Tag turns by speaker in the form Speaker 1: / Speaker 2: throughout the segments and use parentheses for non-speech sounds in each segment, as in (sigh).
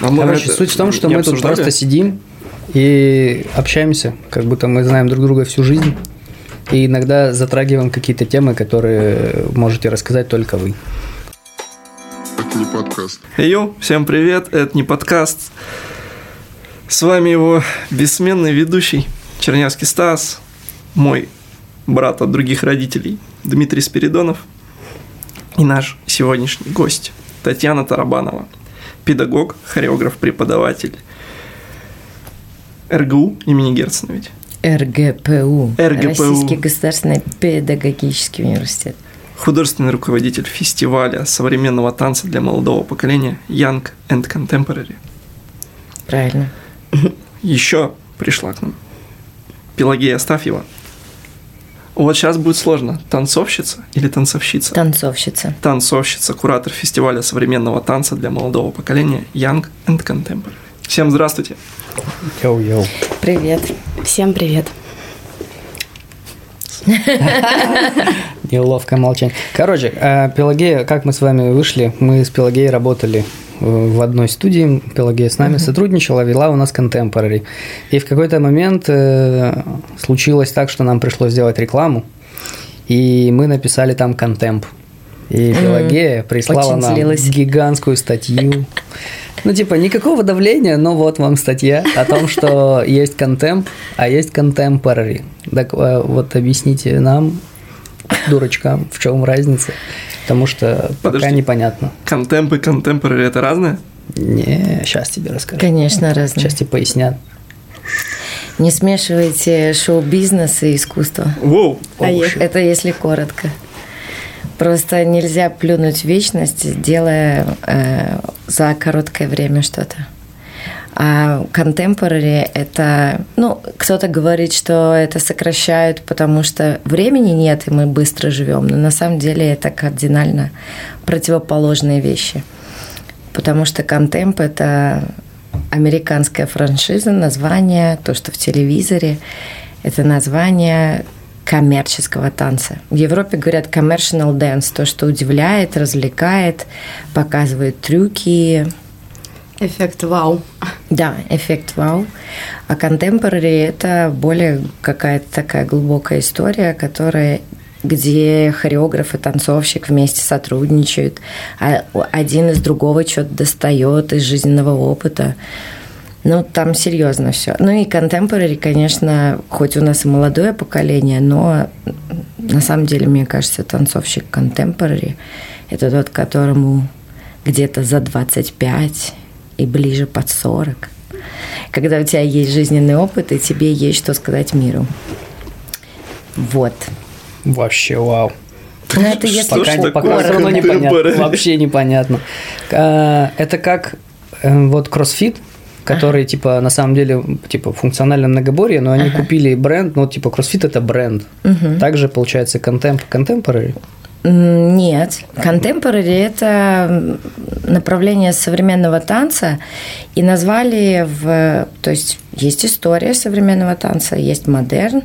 Speaker 1: А мы
Speaker 2: Короче,
Speaker 1: это
Speaker 2: суть в том, что мы тут
Speaker 1: обсуждали?
Speaker 2: просто сидим и общаемся, как будто мы знаем друг друга всю жизнь. И иногда затрагиваем какие-то темы, которые можете рассказать только вы.
Speaker 3: Это не подкаст.
Speaker 1: Йоу, всем привет, это не подкаст. С вами его бессменный ведущий Чернявский Стас, мой брат от других родителей Дмитрий Спиридонов и наш сегодняшний гость Татьяна Тарабанова, педагог, хореограф, преподаватель РГУ имени Герцена ведь.
Speaker 4: РГПУ.
Speaker 1: РГПУ.
Speaker 4: Российский государственный педагогический университет.
Speaker 1: Художественный руководитель фестиваля современного танца для молодого поколения Young and Contemporary.
Speaker 4: Правильно.
Speaker 1: еще пришла к нам Пелагея Астафьева. Вот сейчас будет сложно. Танцовщица или танцовщица?
Speaker 4: Танцовщица.
Speaker 1: Танцовщица, куратор фестиваля современного танца для молодого поколения Young and Contemporary. Всем здравствуйте.
Speaker 2: Йоу-йоу.
Speaker 4: Привет.
Speaker 5: Всем привет. (laughs)
Speaker 2: Неловкое молчание. Короче, э, Пелагея, как мы с вами вышли, мы с Пелагеей работали э, в одной студии, Пелагея с нами сотрудничала, вела у нас Contemporary. И в какой-то момент э, случилось так, что нам пришлось сделать рекламу, и мы написали там контемп. И Пелагея прислала
Speaker 4: Очень
Speaker 2: нам
Speaker 4: злилась.
Speaker 2: гигантскую статью. Ну, типа, никакого давления, но вот вам статья о том, что есть контемп, а есть contemporary. Так э, вот объясните нам, дурачкам, в чем разница, потому что пока
Speaker 1: Подожди.
Speaker 2: непонятно.
Speaker 1: Контемп и контемпорари это разное?
Speaker 2: Не, сейчас тебе расскажу.
Speaker 4: Конечно, разные.
Speaker 2: Сейчас тебе пояснят.
Speaker 4: Не смешивайте шоу-бизнес и искусство.
Speaker 1: Воу!
Speaker 4: А е- это если коротко. Просто нельзя плюнуть в вечность, делая э, за короткое время что-то. А contemporary – это… Ну, кто-то говорит, что это сокращают, потому что времени нет, и мы быстро живем. Но на самом деле это кардинально противоположные вещи. Потому что контемп – это американская франшиза, название, то, что в телевизоре, это название коммерческого танца. В Европе говорят commercial dance, то, что удивляет, развлекает, показывает трюки,
Speaker 5: Эффект вау.
Speaker 4: да, эффект вау. А contemporary – это более какая-то такая глубокая история, которая где хореограф и танцовщик вместе сотрудничают, а один из другого что-то достает из жизненного опыта. Ну, там серьезно все. Ну и contemporary, конечно, хоть у нас и молодое поколение, но на самом деле, мне кажется, танцовщик contemporary – это тот, которому где-то за 25 и ближе под 40. Когда у тебя есть жизненный опыт, и тебе есть что сказать миру. Вот.
Speaker 2: Вообще вау.
Speaker 4: Ну, это если
Speaker 1: Что
Speaker 2: Пока,
Speaker 1: такое
Speaker 2: пока все равно
Speaker 1: контемпорари?
Speaker 2: непонятно. Вообще непонятно. А, Это как э, вот кроссфит, который, типа, на самом деле, типа, функционально многоборье, но они купили бренд, ну, типа, кроссфит – это бренд. Также, получается, контемп, contemporary.
Speaker 4: Нет, contemporary – это направление современного танца, и назвали в… То есть есть история современного танца, есть модерн,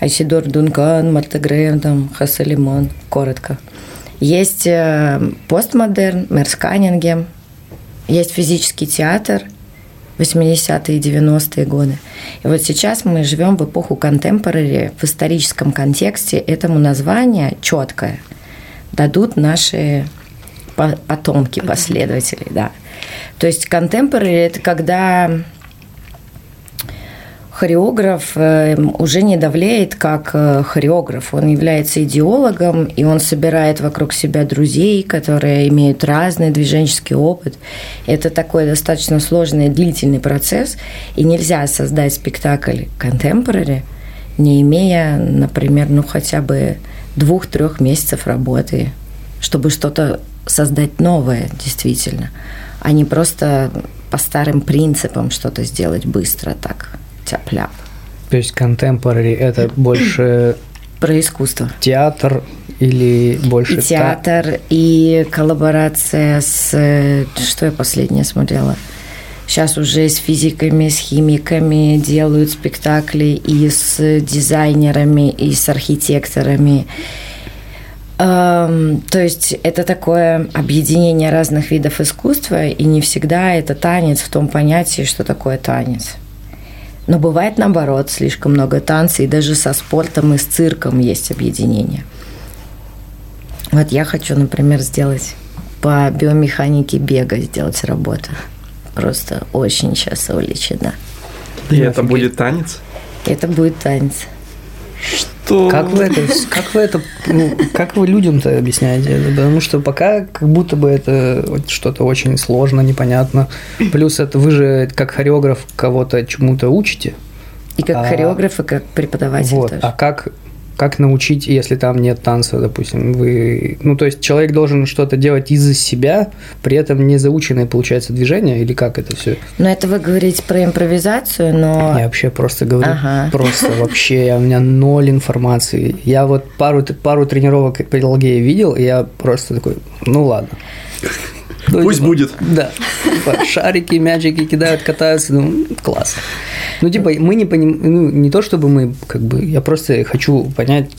Speaker 4: Айсидор Дункан, Марта Грэм, там, Хосе Лимон, коротко. Есть э, постмодерн, Мерс Каннингем, есть физический театр, 80-е и 90-е годы. И вот сейчас мы живем в эпоху contemporary, в историческом контексте этому название четкое дадут наши по- потомки, последователи, да. То есть contemporary – это когда хореограф э, уже не давлеет как э, хореограф. Он является идеологом, и он собирает вокруг себя друзей, которые имеют разный движенческий опыт. Это такой достаточно сложный длительный процесс, и нельзя создать спектакль contemporary, не имея, например, ну хотя бы двух-трех месяцев работы, чтобы что-то создать новое действительно, а не просто по старым принципам что-то сделать быстро так, тяп-ляп.
Speaker 2: То есть contemporary – это больше (clears throat)
Speaker 4: Про искусство.
Speaker 2: театр или больше
Speaker 4: И
Speaker 2: та-
Speaker 4: театр, и коллаборация с... э, Что я последнее смотрела? Сейчас уже с физиками, с химиками делают спектакли и с дизайнерами, и с архитекторами. Эм, то есть это такое объединение разных видов искусства, и не всегда это танец в том понятии, что такое танец. Но бывает наоборот, слишком много танца, и даже со спортом и с цирком есть объединение. Вот я хочу, например, сделать по биомеханике бега сделать работу. Просто очень сейчас увлечена.
Speaker 1: И это будет танец?
Speaker 4: Это будет танец.
Speaker 1: Что?
Speaker 2: Как вы это, как вы это, ну, как вы людям-то объясняете? Потому что пока как будто бы это что-то очень сложно, непонятно. Плюс это вы же как хореограф кого-то чему-то учите.
Speaker 4: И как
Speaker 2: А,
Speaker 4: хореограф, и как преподаватель
Speaker 2: Вот.
Speaker 4: тоже.
Speaker 2: А как как научить, если там нет танца, допустим, вы, ну то есть человек должен что-то делать из себя, при этом не заученное получается движение или как это все?
Speaker 4: Но это вы говорите про импровизацию, но
Speaker 2: Я вообще просто говорю,
Speaker 4: Ага.
Speaker 2: просто вообще, у меня ноль информации. Я вот пару, пару тренировок по Пелагеи видел, и я просто такой, ну ладно. Ну,
Speaker 1: Пусть
Speaker 2: типа,
Speaker 1: будет.
Speaker 2: Да. Типа, шарики, мячики кидают, катаются, ну, класс. Ну, типа, мы не понимаем, ну, не то чтобы мы, как бы, я просто хочу понять,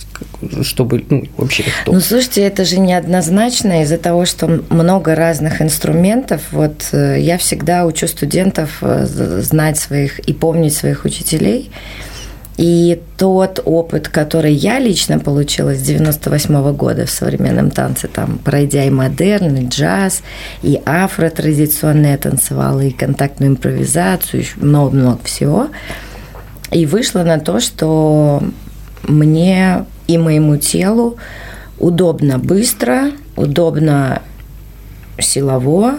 Speaker 2: чтобы, ну, вообще кто.
Speaker 4: Ну, слушайте, это же неоднозначно из-за того, что много разных инструментов. Вот э, я всегда учу студентов э, знать своих и помнить своих учителей. И тот опыт, который я лично получила с 98 года в современном танце, там, пройдя и модерн, и джаз, и афро традиционно я танцевала, и контактную импровизацию, много-много всего, и вышло на то, что мне и моему телу удобно быстро, удобно силово,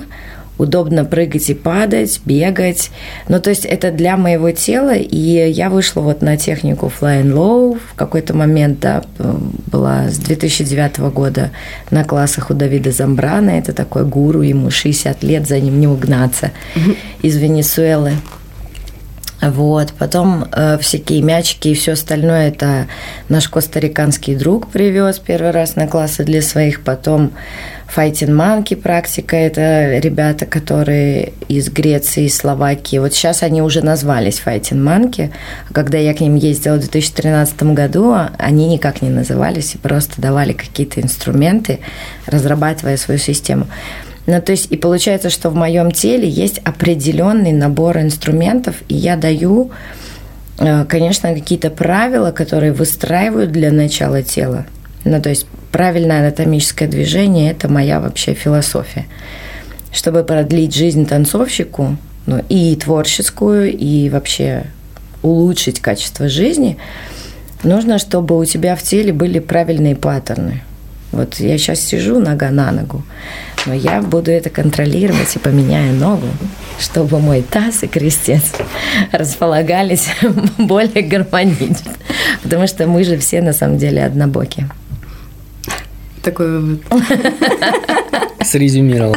Speaker 4: удобно прыгать и падать, бегать. Ну, то есть это для моего тела, и я вышла вот на технику Fly and Low в какой-то момент, да, была с 2009 года на классах у Давида Замбрана, это такой гуру, ему 60 лет, за ним не угнаться, из Венесуэлы. Вот, потом э, всякие мячики и все остальное это наш костариканский друг привез первый раз на классы для своих, потом Fighting Monkey практика, это ребята, которые из Греции, из Словакии. Вот сейчас они уже назвались Fighting Monkey, а когда я к ним ездила в 2013 году, они никак не назывались и просто давали какие-то инструменты, разрабатывая свою систему. Ну, то есть, и получается, что в моем теле есть определенный набор инструментов, и я даю, э, конечно, какие-то правила, которые выстраивают для начала тела. Ну, то есть, правильное анатомическое движение – это моя вообще философия. Чтобы продлить жизнь танцовщику, ну, и творческую, и вообще улучшить качество жизни, нужно, чтобы у тебя в теле были правильные паттерны. Вот я сейчас сижу нога на ногу, но я буду это контролировать и поменяю ногу, чтобы мой таз и крестец располагались (laughs) более гармонично. Потому что мы же все на самом деле однобоки.
Speaker 5: Такой вывод.
Speaker 2: Срезюмировал.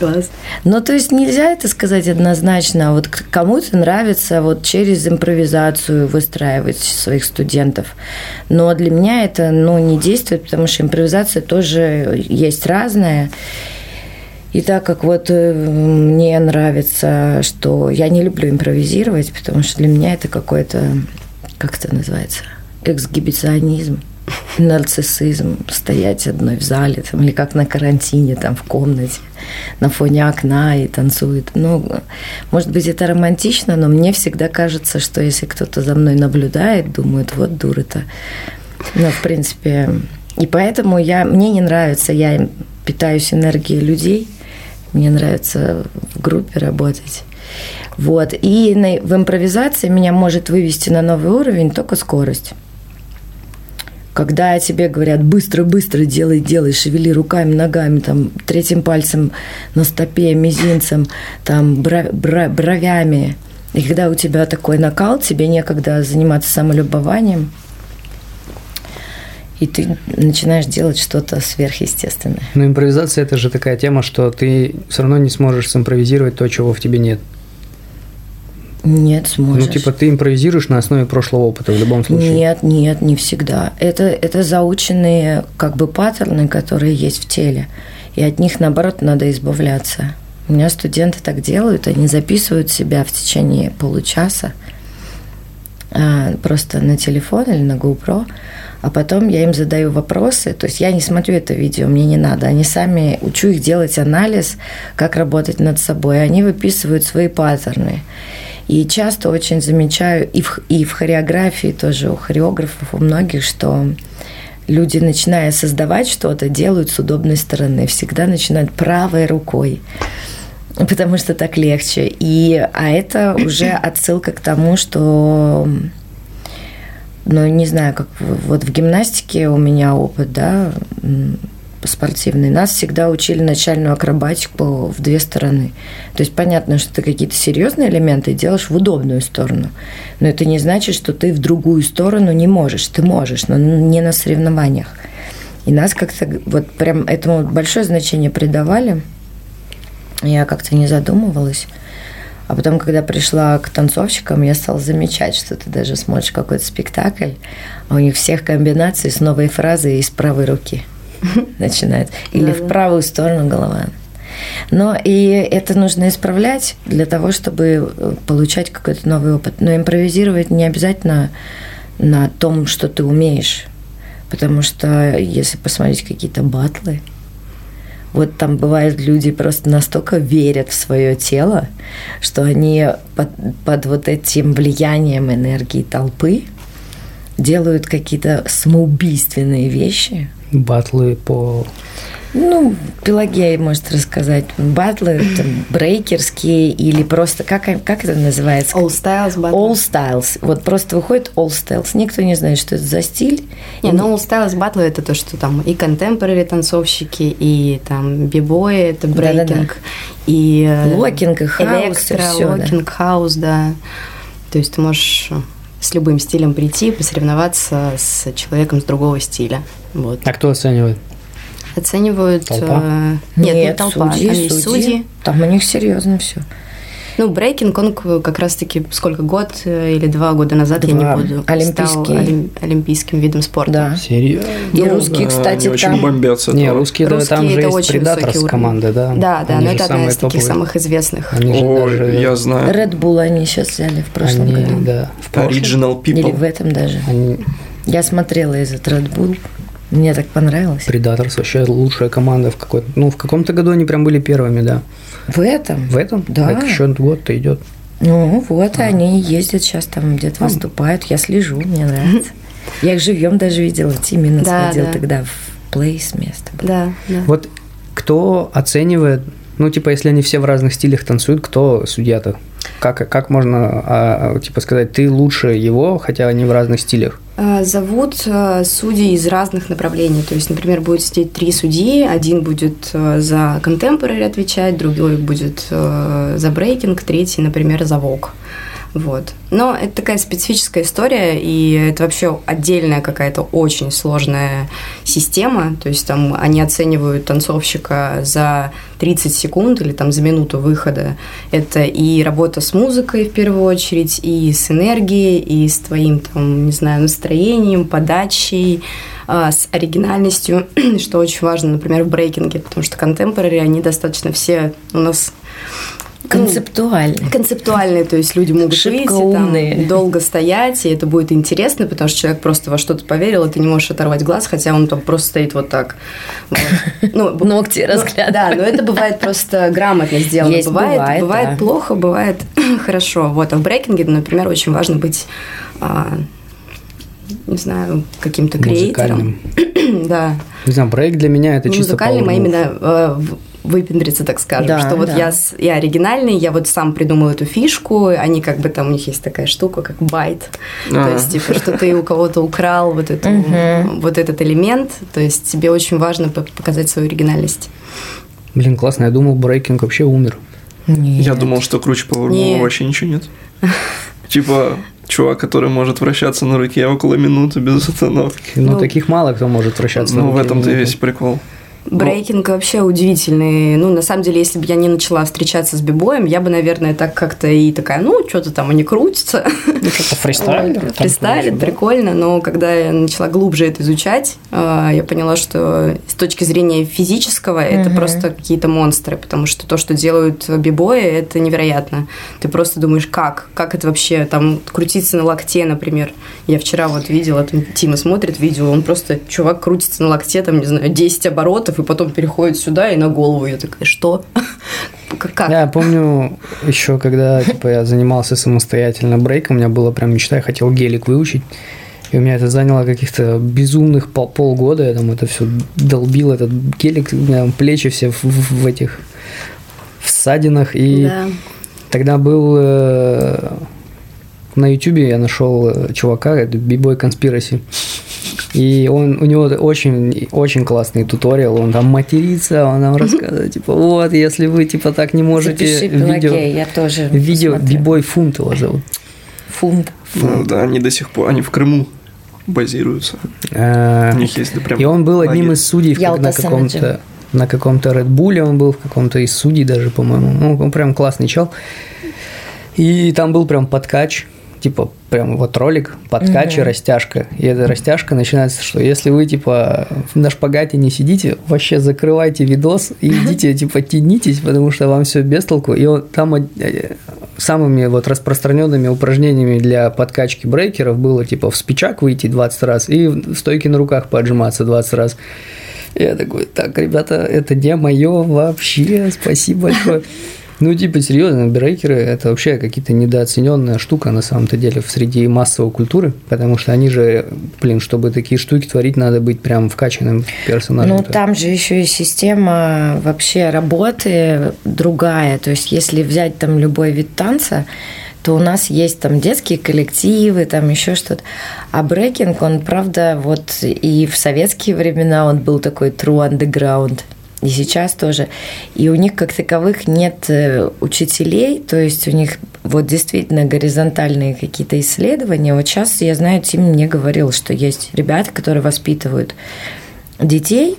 Speaker 5: Класс.
Speaker 4: Ну, то есть нельзя это сказать однозначно. Вот к- кому-то нравится вот через импровизацию выстраивать своих студентов. Но для меня это ну, не действует, потому что импровизация тоже есть разная. И так как вот э, мне нравится, что я не люблю импровизировать, потому что для меня это какой-то, как это называется, эксгибиционизм, нарциссизм, стоять одной в зале, там, или как на карантине, там, в комнате, на фоне окна и танцует. Ну, может быть, это романтично, но мне всегда кажется, что если кто-то за мной наблюдает, думает, вот дура-то. Ну, в принципе, и поэтому я, мне не нравится, я питаюсь энергией людей, мне нравится в группе работать. Вот. И на- в импровизации меня может вывести на новый уровень только скорость. Когда тебе говорят быстро-быстро делай, делай, шевели руками, ногами, там, третьим пальцем на стопе, мизинцем, там, бровями. И когда у тебя такой накал, тебе некогда заниматься самолюбованием, и ты начинаешь делать что-то сверхъестественное.
Speaker 2: Но импровизация это же такая тема, что ты все равно не сможешь симпровизировать то, чего в тебе нет.
Speaker 4: Нет, сможешь.
Speaker 2: Ну, типа, ты импровизируешь на основе прошлого опыта в любом случае.
Speaker 4: Нет, нет, не всегда. Это, это заученные как бы паттерны, которые есть в теле. И от них, наоборот, надо избавляться. У меня студенты так делают, они записывают себя в течение получаса а, просто на телефон или на GoPro, а потом я им задаю вопросы. То есть я не смотрю это видео, мне не надо. Они сами, учу их делать анализ, как работать над собой. Они выписывают свои паттерны. И часто очень замечаю, и в, и в хореографии тоже у хореографов, у многих, что люди, начиная создавать что-то, делают с удобной стороны. Всегда начинают правой рукой потому что так легче. И, а это уже (coughs) отсылка к тому, что ну, не знаю, как вот в гимнастике у меня опыт, да, спортивный, нас всегда учили начальную акробатику в две стороны. То есть понятно, что ты какие-то серьезные элементы делаешь в удобную сторону, но это не значит, что ты в другую сторону не можешь. Ты можешь, но не на соревнованиях. И нас как-то вот прям этому большое значение придавали. Я как-то не задумывалась. А потом, когда пришла к танцовщикам, я стала замечать, что ты даже смотришь какой-то спектакль, а у них всех комбинаций с новой фразой из правой руки (laughs) начинает. Или в правую сторону голова. Но и это нужно исправлять для того, чтобы э, получать какой-то новый опыт. Но импровизировать не обязательно на том, что ты умеешь. Потому что если посмотреть какие-то батлы, вот там бывают люди просто настолько верят в свое тело, что они под, под вот этим влиянием энергии толпы делают какие-то самоубийственные вещи.
Speaker 2: Батлы по
Speaker 4: ну, Пелагея может рассказать. Батлы там, брейкерские или просто, как, как это называется?
Speaker 5: All Styles батлы.
Speaker 4: All Styles. Вот просто выходит All Styles. Никто не знает, что это за стиль.
Speaker 5: Не, ну All Styles батлы это то, что там и контемпорари танцовщики, и там бибои, это брейкинг, и э,
Speaker 4: Локинг и хаус, и всё, да.
Speaker 5: локинг, хаус, да. То есть ты можешь с любым стилем прийти, посоревноваться с человеком с другого стиля. Вот.
Speaker 2: А кто оценивает?
Speaker 5: Оценивают...
Speaker 2: Толпа?
Speaker 5: э, нет, не толпа,
Speaker 4: судьи,
Speaker 5: там есть
Speaker 4: судьи.
Speaker 5: судьи.
Speaker 4: Там у них серьезно все.
Speaker 5: Ну, брейкинг, он как раз-таки сколько, год э, или два года назад, я
Speaker 4: Два.
Speaker 5: не буду,
Speaker 4: Олимпийский.
Speaker 5: стал олим- олимпийским видом спорта.
Speaker 4: Да.
Speaker 2: Серьезно?
Speaker 4: И русские,
Speaker 1: Да,
Speaker 4: кстати,
Speaker 1: очень
Speaker 4: там...
Speaker 1: бомбят с этого.
Speaker 2: Не, русские, да, там
Speaker 5: Русские
Speaker 2: же
Speaker 5: это
Speaker 2: есть
Speaker 5: очень уровень.
Speaker 2: команды, да.
Speaker 5: Да, да,
Speaker 2: Они
Speaker 5: но это одна из таких
Speaker 2: топовые.
Speaker 5: самых известных.
Speaker 2: Они
Speaker 1: Ой,
Speaker 2: даже...
Speaker 1: я знаю.
Speaker 4: Red Bull они сейчас взяли в прошлом
Speaker 2: они,
Speaker 4: году.
Speaker 2: да, в прошлом.
Speaker 1: Original
Speaker 4: Или
Speaker 1: People.
Speaker 4: в этом даже.
Speaker 2: Они...
Speaker 4: Я смотрела этот Red Bull. Мне так понравилось.
Speaker 2: Предаторс вообще лучшая команда в какой-то... Ну, в каком-то году они прям были первыми, да.
Speaker 4: В этом?
Speaker 2: В этом?
Speaker 4: Да.
Speaker 2: Так еще год-то идет.
Speaker 4: Ну, вот они ездят сейчас там где-то выступают. Я слежу, мне нравится. (laughs) Я их живьем даже видела. Тимина
Speaker 5: Да,
Speaker 4: сходил
Speaker 5: да.
Speaker 4: тогда в плейс место. было.
Speaker 5: Да, да.
Speaker 2: Вот кто оценивает, ну, типа, если они все в разных стилях танцуют, кто судья-то? Как, как можно, а, типа, сказать, ты лучше его, хотя они в разных стилях?
Speaker 5: А, Зовут а, судей из разных направлений. То есть, например, будет сидеть три судьи. Один будет а, за контемпорари отвечать, другой будет за брейкинг, третий, например, за вок. Вот. Но это такая специфическая история, и это вообще отдельная какая-то очень сложная система. То есть там они оценивают танцовщика за 30 секунд или там за минуту выхода. Это и работа с музыкой в первую очередь, и с энергией, и с твоим там, не знаю, настроением, подачей, а, с оригинальностью, (clears throat) что очень важно, например, в брейкинге, потому что контемпорари, они достаточно все у нас ну,
Speaker 4: Концептуально.
Speaker 5: концептуальные, то есть люди могут
Speaker 4: Шибко
Speaker 5: выйти, там,
Speaker 4: умные.
Speaker 5: долго стоять, и это будет интересно, потому что человек просто во что-то поверил, и ты не можешь оторвать глаз, хотя он там просто стоит вот так. Вот. (laughs) Ну,
Speaker 4: Ногти
Speaker 5: ну,
Speaker 4: разглядывает.
Speaker 5: Да, но это бывает просто грамотно сделано.
Speaker 4: Есть,
Speaker 5: бывает,
Speaker 4: бывает, да.
Speaker 5: плохо, бывает (clears throat) хорошо. Вот, а в брейкинге, например, очень важно быть, а, не знаю, каким-то креатором.
Speaker 2: Музыкальным. (clears throat)
Speaker 5: Да.
Speaker 2: Не знаю, проект для меня это чисто
Speaker 5: музыкальным, а именно э, выпендриться, так скажем.
Speaker 4: Да,
Speaker 5: что вот
Speaker 4: да.
Speaker 5: я, я оригинальный, я вот сам придумал эту фишку, они как бы там, у них есть такая штука, как байт.
Speaker 1: А.
Speaker 5: То есть, типа, что ты у кого-то украл вот, эту,
Speaker 4: Мгм.
Speaker 5: вот этот элемент. То есть, тебе очень важно по- показать свою оригинальность.
Speaker 2: Блин, классно, я думал, брейкинг вообще умер.
Speaker 4: Нет.
Speaker 1: Я думал, что круче. Move вообще ничего нет. (laughs) Типа, чувак, который может вращаться на руке около минуты без остановки.
Speaker 2: Ну,
Speaker 5: Ну,
Speaker 2: таких мало кто может вращаться.
Speaker 1: Ну,
Speaker 2: на
Speaker 1: в
Speaker 2: руке
Speaker 1: этом-то и весь прикол.
Speaker 5: Брейкинг вообще удивительный. Ну, на самом деле, если бы я не начала встречаться с бибоем, я бы, наверное, так как-то и такая, ну, что-то там они крутятся.
Speaker 2: Ну, что-то фристайлит. там,
Speaker 5: Фристайлит, прикольно, но когда я начала глубже это изучать, э, я поняла, что с точки зрения физического это просто какие-то монстры, потому что то, что делают бибои, это невероятно. Ты просто думаешь, как? Как это вообще там крутиться на локте, например? Я вчера вот видела, Тима смотрит видео, он просто, чувак крутится на локте, там, не знаю, 10 оборотов, и потом переходит сюда и на голову. Я такая, что? (laughs) Как?
Speaker 2: Я помню еще, когда типа, я занимался самостоятельно брейком, у меня была прям мечта, я хотел гелик выучить. И у меня это заняло каких-то безумных пол- полгода. Я там это все долбил, этот гелик, у меня плечи все в, в- в этих в ссадинах. И
Speaker 5: Да.
Speaker 2: тогда был э, на Ютубе я нашел э, чувака, это B-Boy Conspiracy. И он, у него очень, очень классный туториал, он там матерится, он нам рассказывает, типа, вот, если вы, типа, так не можете
Speaker 4: Запиши
Speaker 2: видео,
Speaker 4: Пелагея, я тоже
Speaker 2: видео, бибой фунт его зовут.
Speaker 4: Фунт.
Speaker 1: Ну да, они до сих пор, они в Крыму базируются.
Speaker 2: Э,
Speaker 1: У них есть да, прям
Speaker 2: И он был одним
Speaker 1: лагерь.
Speaker 2: из судей на каком-то на каком-то Red Bull он был, в каком-то из судей даже, по-моему. Ну, он прям классный чел. И там был прям подкач, типа прям вот ролик, подкач и растяжка. И эта растяжка начинается, что если вы типа на шпагате не сидите, вообще закрывайте видос и идите типа тянитесь, потому что вам все без толку. И он, там э, самыми вот распространенными упражнениями для подкачки брейкеров было типа в спичак выйти 20 раз и в стойке на руках поджиматься 20 раз. И Я такой, так, ребята, это не мое вообще, спасибо большое. (laughs) Ну, типа, серьезно, брейкеры – это вообще какие-то недооцененная штука на самом-то деле в среди массовой культуры, потому что они же, блин, чтобы такие штуки творить, надо быть прям вкачанным персонажем.
Speaker 4: Ну, там же еще и система вообще работы другая. То есть, если взять там любой вид танца, то у нас есть там детские коллективы, там еще что-то. А брейкинг, он, правда, вот и в советские времена он был такой true underground. И сейчас тоже. И у них как таковых нет э, учителей, то есть у них вот действительно горизонтальные какие-то исследования. Вот сейчас я знаю, Тим мне говорил, что есть ребята, которые воспитывают детей,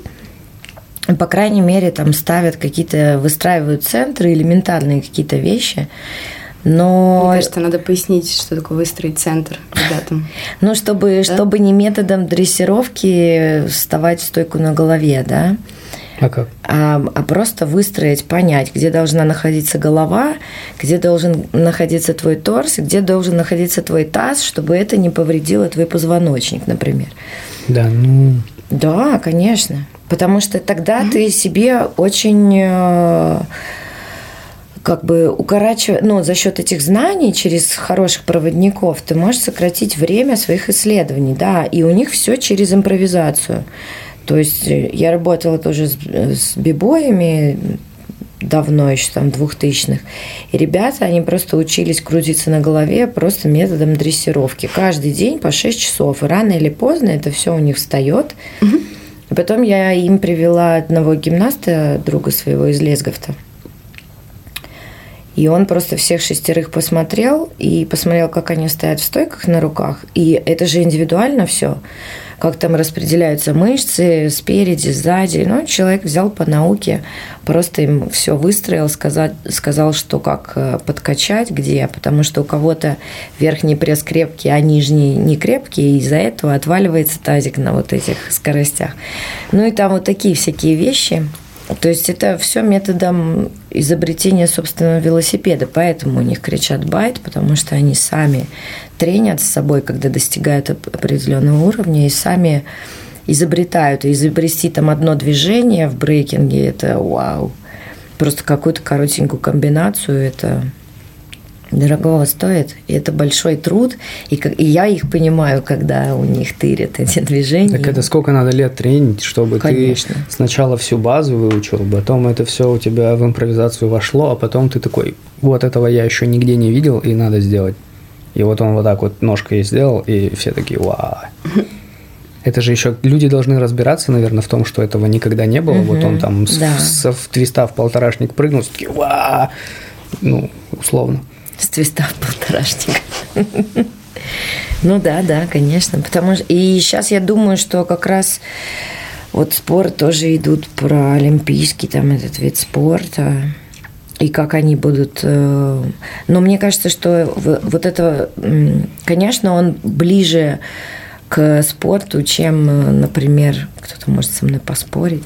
Speaker 4: по крайней мере, там ставят какие-то, выстраивают центры, элементарные какие-то вещи. Но,
Speaker 5: Мне кажется, надо пояснить, что такое выстроить центр ребятам. (laughs)
Speaker 4: ну, чтобы, чтобы не методом дрессировки вставать в стойку на голове, да,
Speaker 2: А как?
Speaker 4: а, а просто выстроить, понять, где должна находиться голова, где должен находиться твой торс, где должен находиться твой таз, чтобы это не повредило твой позвоночник, например.
Speaker 2: Да, ну,
Speaker 4: Да, конечно. Потому что тогда ты себе очень э, как бы укорачивая, ну, за счет этих знаний через хороших проводников ты можешь сократить время своих исследований, да, и у них все через импровизацию. То есть э, я работала тоже с, с бибоями давно, еще там, двухтысячных. И ребята, они просто учились крутиться на голове просто методом дрессировки. Каждый день по 6 часов. И рано или поздно это все у них встает. И потом я им привела одного гимнаста, друга своего из Лесговта. И он просто всех шестерых посмотрел и посмотрел, как они стоят в стойках на руках. И это же индивидуально все. Как там распределяются мышцы спереди, сзади. Ну, человек взял по науке, просто им все выстроил, сказал, сказал, что как э, подкачать, где. Потому что у кого-то верхний пресс крепкий, а нижний не крепкий, и из-за этого отваливается тазик на вот этих скоростях. Ну и там вот такие всякие вещи. То есть это все методом изобретения собственного велосипеда. Поэтому у них кричат байт, потому что они сами тренят с собой, когда достигают оп- определенного уровня, и сами изобретают. И изобрести там одно движение в брейкинге – это вау. Просто какую-то коротенькую комбинацию – это дорогого стоит. И это большой труд. И, как- и я их понимаю, когда у них тырят эти (laughs) движения.
Speaker 2: так это сколько надо лет тренить, чтобы
Speaker 4: Конечно.
Speaker 2: ты сначала всю базу выучил, потом это все у тебя в импровизацию вошло, а потом ты такой, вот этого я еще нигде не видел, и надо сделать. И вот он вот так вот ножкой сделал, и все такие, вау. (laughs) Это же еще люди должны разбираться, наверное, в том, что этого никогда не было. Вот он там с,
Speaker 4: да.
Speaker 2: с- в твиста в полторашник прыгнул, все такие, вау. Ну, условно.
Speaker 4: С твиста в. Ну да, да, конечно. Потому что и сейчас я думаю, что как раз Вот спорт тоже идут про олимпийский там этот вид спорта и как они будут. э, Но мне кажется, что вот это, конечно, он ближе к спорту, чем, э, например, кто-то может со мной поспорить.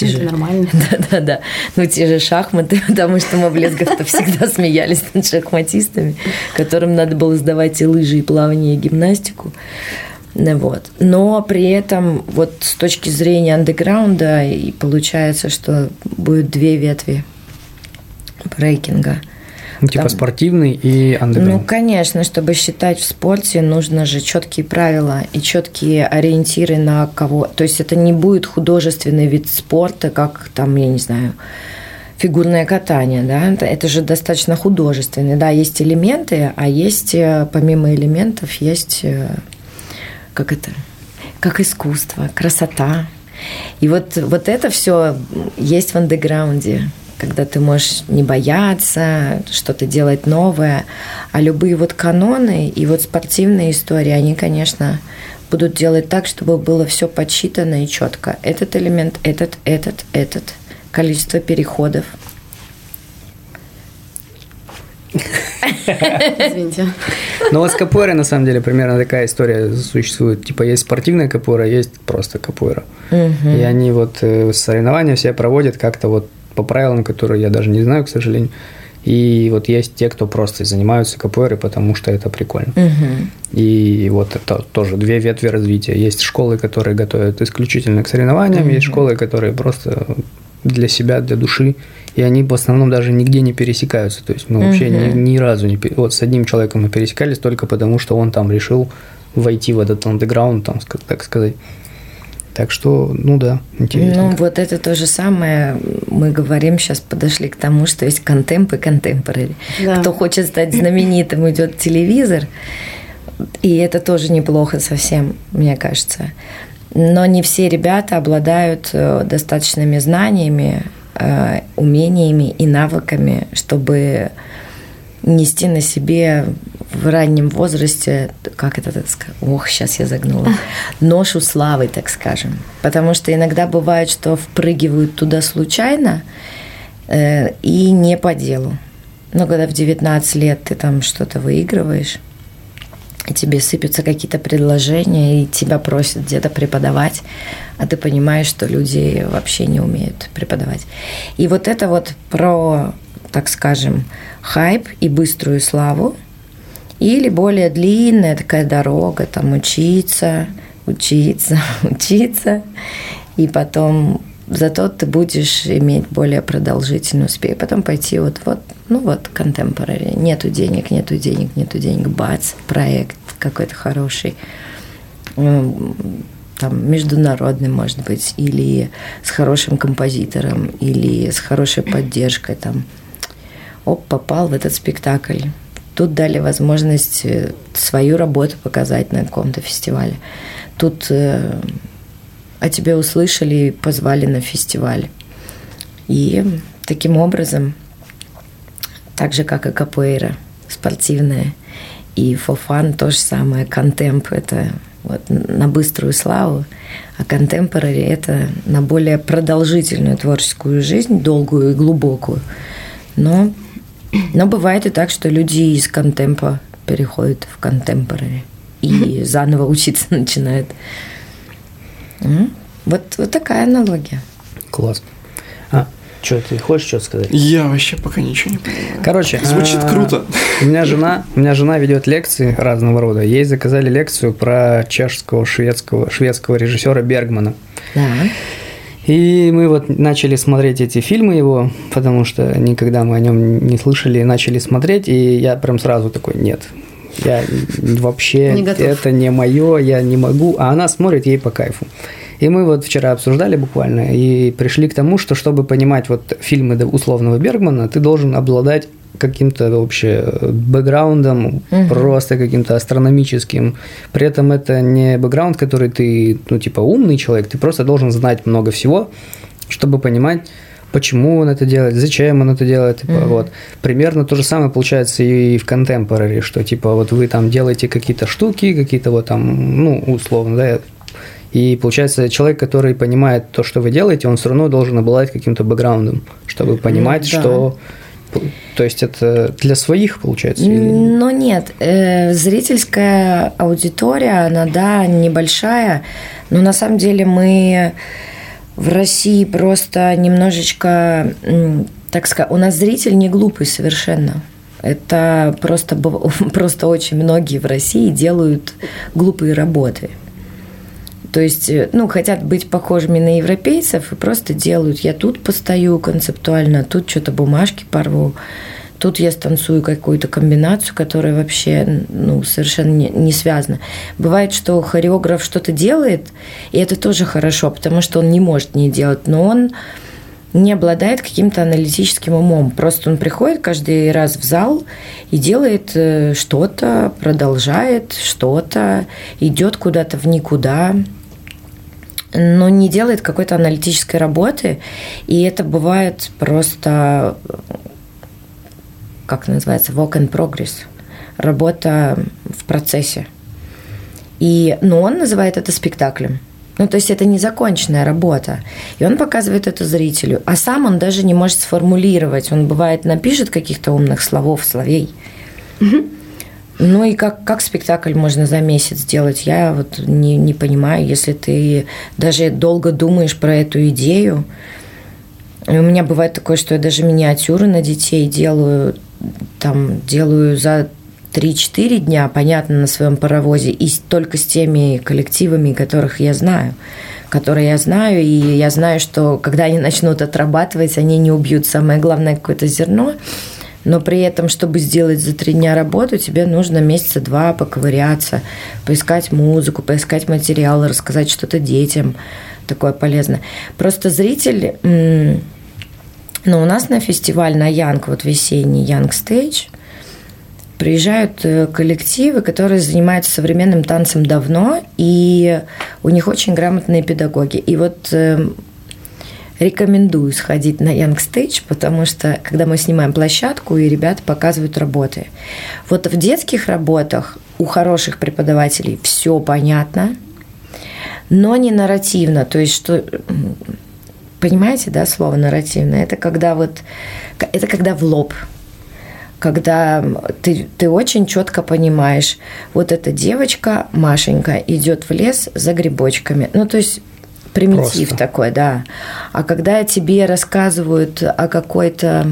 Speaker 4: Те
Speaker 5: Это
Speaker 4: же-
Speaker 5: нормально. (laughs)
Speaker 4: Да-да-да. Ну, те же шахматы, (laughs) потому что мы в Лесгах-то всегда смеялись над шахматистами, которым надо было сдавать и лыжи, и плавание, и гимнастику. Ну, Вот. Но при этом вот с точки зрения андеграунда и получается, что будет две ветви брейкинга.
Speaker 2: Ну, типа
Speaker 4: Там-
Speaker 2: спортивный и
Speaker 4: Ну,
Speaker 2: андеграунд.
Speaker 4: конечно, чтобы считать в спорте, нужно же четкие правила и четкие ориентиры на кого. То есть это не будет художественный вид спорта, как там, я не знаю, фигурное катание, да, это, это же достаточно художественный. Да, есть элементы, а есть, э, помимо элементов, есть, э, как это, как искусство, красота. И вот, вот это все есть в андеграунде, когда ты можешь не бояться, что-то делать новое. А любые вот каноны и вот спортивные истории, они, конечно, будут делать так, чтобы было все подсчитано и четко. Этот элемент, этот, этот, этот. Количество переходов.
Speaker 5: Извините.
Speaker 2: Но вот с капуэрой, на самом деле, примерно такая история существует. Типа, есть спортивная капуэра, есть просто капуэра. И они вот э, соревнования все проводят как-то вот по правилам, которые я даже не знаю, к сожалению. И вот есть те, кто просто занимаются капуэрой, потому что это прикольно. И вот это тоже две ветви развития. Есть школы, которые готовят исключительно к соревнованиям, есть школы, которые просто для себя, для души. И они в основном даже нигде не пересекаются. То есть мы вообще ни, ни разу не... Вот с одним человеком мы пересекались только потому, что он там решил войти в этот андеграунд, там, так сказать. Так что, ну да, интересно.
Speaker 4: Ну, вот это то же самое. Мы говорим, сейчас подошли к тому, что есть контемп и контемпорари.
Speaker 5: Да.
Speaker 4: Кто хочет стать знаменитым, идет телевизор. И это тоже неплохо совсем, мне кажется. Но не все ребята обладают э, достаточными знаниями, э, умениями и навыками, чтобы нести на себе в раннем возрасте, как это так сказать, ох, сейчас я загнула, ношу славы, так скажем. Потому что иногда бывает, что впрыгивают туда случайно э, и не по делу. Но когда в 19 лет ты там что-то выигрываешь, и тебе сыпятся какие-то предложения, и тебя просят где-то преподавать, а ты понимаешь, что люди вообще не умеют преподавать. И вот это вот про, так скажем, хайп и быструю славу, или более длинная такая дорога, там учиться, учиться, (laughs) учиться, и потом зато ты будешь иметь более продолжительный успех. Потом пойти вот, вот, ну вот, contemporary. Нету денег, нету денег, нету денег. Бац, проект какой-то хороший. Там международный, может быть, или с хорошим композитором, или с хорошей поддержкой. Там, оп, попал в этот спектакль. Тут дали возможность э, свою работу показать на каком-то фестивале. Тут э, о тебе услышали и позвали на фестиваль. И таким образом, так же, как и капуэйра, спортивная, и фофан то же самое, контемп – это вот на быструю славу, а контемпорари – это на более продолжительную творческую жизнь, долгую и глубокую. Но, но бывает и так, что люди из контемпа переходят в контемпорари и заново учиться (laughs) начинают. Вот, вот такая аналогия.
Speaker 2: Класс. А, что, ты хочешь что-то сказать?
Speaker 1: Я вообще пока ничего не понимаю.
Speaker 2: Короче,
Speaker 1: Звучит
Speaker 2: а,
Speaker 1: круто.
Speaker 2: У меня жена, у меня жена ведет лекции разного рода. Ей заказали лекцию про чешского, шведского, шведского режиссера Бергмана.
Speaker 4: Да.
Speaker 2: И мы вот начали смотреть эти фильмы его, потому что никогда мы о нем не слышали, начали смотреть, и я прям сразу такой, нет, я вообще,
Speaker 5: Не готов.
Speaker 2: это не мое, я не могу, а она смотрит ей по кайфу. И мы вот вчера обсуждали буквально и пришли к тому, что чтобы понимать вот фильмы условного Бергмана, ты должен обладать каким-то вообще бэкграундом, просто каким-то астрономическим. При этом это не бэкграунд, который ты, ну, типа, умный человек, ты просто должен знать много всего, чтобы понимать, почему он это делает, зачем он это делает. Типа, вот. Примерно то же самое получается и в contemporary, что типа вот вы там делаете какие-то штуки, какие-то вот там, ну, условно, да, И получается, человек, который понимает то, что вы делаете, он все равно должен обладать каким-то бэкграундом, чтобы понимать,
Speaker 4: да.
Speaker 2: что... То есть это для своих, получается? или-
Speaker 4: Но нет, э, зрительская аудитория, она, да, небольшая, но на самом деле мы в России просто немножечко, так сказать, у нас зритель не глупый совершенно. Это просто, (laughs) просто очень многие в России делают глупые работы. То есть, э, ну, хотят быть похожими на европейцев и просто делают. Я тут постою концептуально, тут что-то бумажки порву, тут я станцую какую-то комбинацию, которая вообще, ну, совершенно не, не связана. Бывает, что хореограф что-то делает, и это тоже хорошо, потому что он не может не делать, но он не обладает каким-то аналитическим умом. Просто он приходит каждый раз в зал и делает э, что-то, продолжает что-то, идет куда-то в никуда, но не делает какой-то аналитической работы. И это бывает просто, как называется, walk in progress. Работа в процессе. И, но он называет это спектаклем. Ну, то есть это незаконченная работа. И он показывает это зрителю. А сам он даже не может сформулировать. Он, бывает, напишет каких-то умных словов, словей. Ну и как, как спектакль можно за месяц сделать, я вот не, не понимаю, если ты даже долго думаешь про эту идею. И у меня бывает такое, что я даже миниатюры на детей делаю, там, делаю за 3-4 дня, понятно, на своем паровозе, и только с теми коллективами, которых я знаю, которые я знаю, и я знаю, что когда они начнут отрабатывать, они не убьют. Самое главное какое-то зерно, но при этом, чтобы сделать за три дня работу, тебе нужно месяца два поковыряться, поискать музыку, поискать материал, рассказать что-то детям такое полезное. Просто зритель... Ну, у нас на фестиваль на Янг, вот весенний Янг Стейдж, приезжают э, коллективы, которые занимаются современным танцем давно, и у них очень грамотные педагоги. И вот э, рекомендую сходить на Young Stage, потому что когда мы снимаем площадку, и ребята показывают работы. Вот в детских работах у хороших преподавателей все понятно, но не нарративно. То есть, что понимаете, да, слово нарративно? Это когда вот это когда в лоб когда ты, ты очень четко понимаешь, вот эта девочка, Машенька, идет в лес за грибочками. Ну, то есть примитив
Speaker 2: Просто.
Speaker 4: такой, да. А когда тебе рассказывают о какой-то,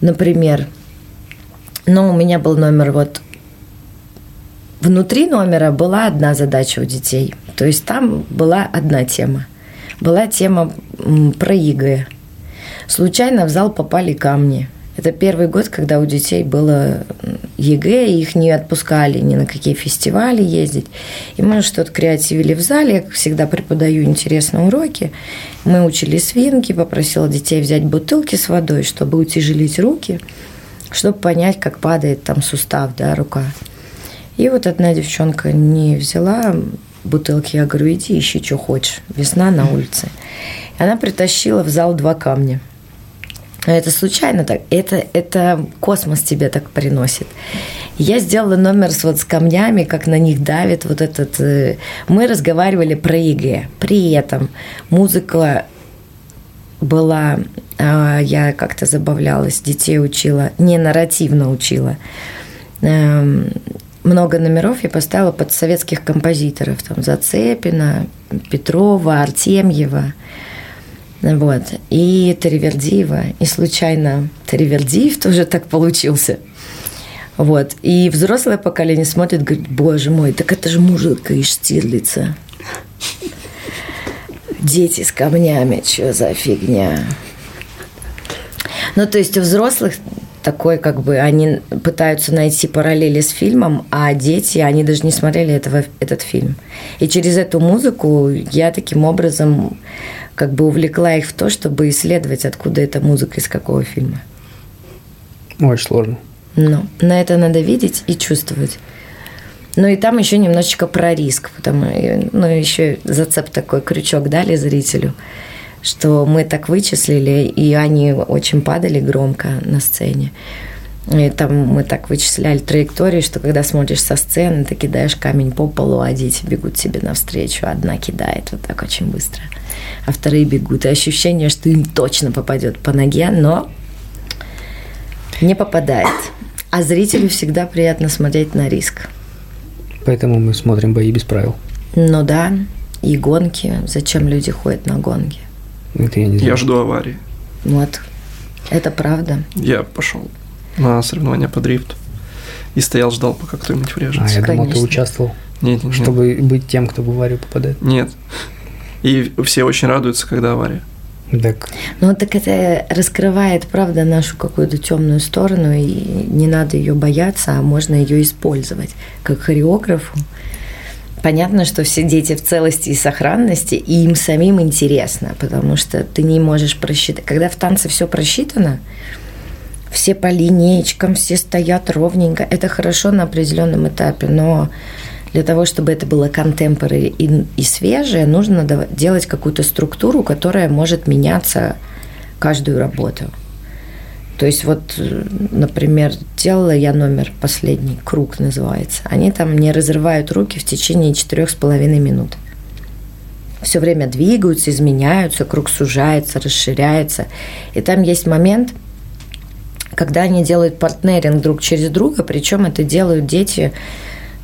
Speaker 4: например, ну, у меня был номер вот внутри номера была одна задача у детей. То есть там была одна тема. Была тема про ЕГЭ. Случайно в зал попали камни. Это первый год, когда у детей было ЕГЭ, и их не отпускали ни на какие фестивали ездить. И мы что-то креативили в зале. Я, как всегда, преподаю интересные уроки. Мы учили свинки, попросила детей взять бутылки с водой, чтобы утяжелить руки, чтобы понять, как падает там сустав, да, рука. И вот одна девчонка не взяла бутылки, я говорю, иди ищи, что хочешь. Весна на улице. И она притащила в зал два камня. Это случайно так. Это, это космос тебе так приносит. Я сделала номер с, вот, с камнями, как на них давит вот этот... э, Мы разговаривали про ЕГЭ. При этом музыка была... а, Я как-то забавлялась, детей учила, не нарративно учила. Эм, Много номеров я поставила под советских композиторов. Там Зацепина, Петрова, Артемьева. Вот. И Таривердиева. И случайно Таривердиев тоже так получился. Вот. И взрослое поколение смотрит, говорит, боже мой, так это же мужика из Штирлица. Дети с камнями, что за фигня? Ну, то есть у взрослых такой, как бы, они пытаются найти параллели с фильмом, а дети, они даже не смотрели этого, этот фильм. И через эту музыку я таким образом как бы увлекла их в то, чтобы исследовать, откуда эта музыка, из какого фильма.
Speaker 2: Очень сложно.
Speaker 4: Ну, на это надо видеть и чувствовать. Ну и там еще немножечко про риск, потому ну еще зацеп такой крючок дали зрителю, что мы так вычислили, и они очень падали громко на сцене. И там мы так вычисляли траектории, что когда смотришь со сцены, ты кидаешь камень по полу, а дети бегут тебе навстречу. Одна кидает вот так очень быстро, а вторые бегут. И ощущение, что им точно попадет по ноге, но не попадает. А зрителю всегда приятно смотреть на риск.
Speaker 2: Поэтому мы смотрим бои без правил.
Speaker 4: Ну да, и гонки. Зачем люди ходят на гонки?
Speaker 2: Это я не знаю.
Speaker 1: Я жду аварии.
Speaker 4: Вот. Это правда.
Speaker 1: Я пошел на соревнования по дрифту. И стоял, ждал, пока кто-нибудь
Speaker 2: А,
Speaker 1: врежется.
Speaker 2: я думал, ты участвовал,
Speaker 1: Нет, нет, нет.
Speaker 2: чтобы быть тем, кто в аварию попадает.
Speaker 1: Нет. И все очень радуются, когда авария.
Speaker 2: Так,
Speaker 4: Ну, так это раскрывает, правда, нашу какую-то темную сторону, и не надо ее бояться, а можно ее использовать как хореографу. Понятно, что все дети в целости и сохранности, и им самим интересно, потому что ты не можешь просчитать. Когда в танце все просчитано, все по линеечкам, все стоят ровненько. Это хорошо на определенном этапе, но для того, чтобы это было контемпорари и, и свежее, нужно делать какую-то структуру, которая может меняться каждую работу. То есть вот, э, например, делала я номер последний, круг называется. Они там не разрывают руки в течение четырех с половиной минут. Все время двигаются, изменяются, круг сужается, расширяется. И там есть момент, когда они делают партнеринг друг через друга, причем это делают дети.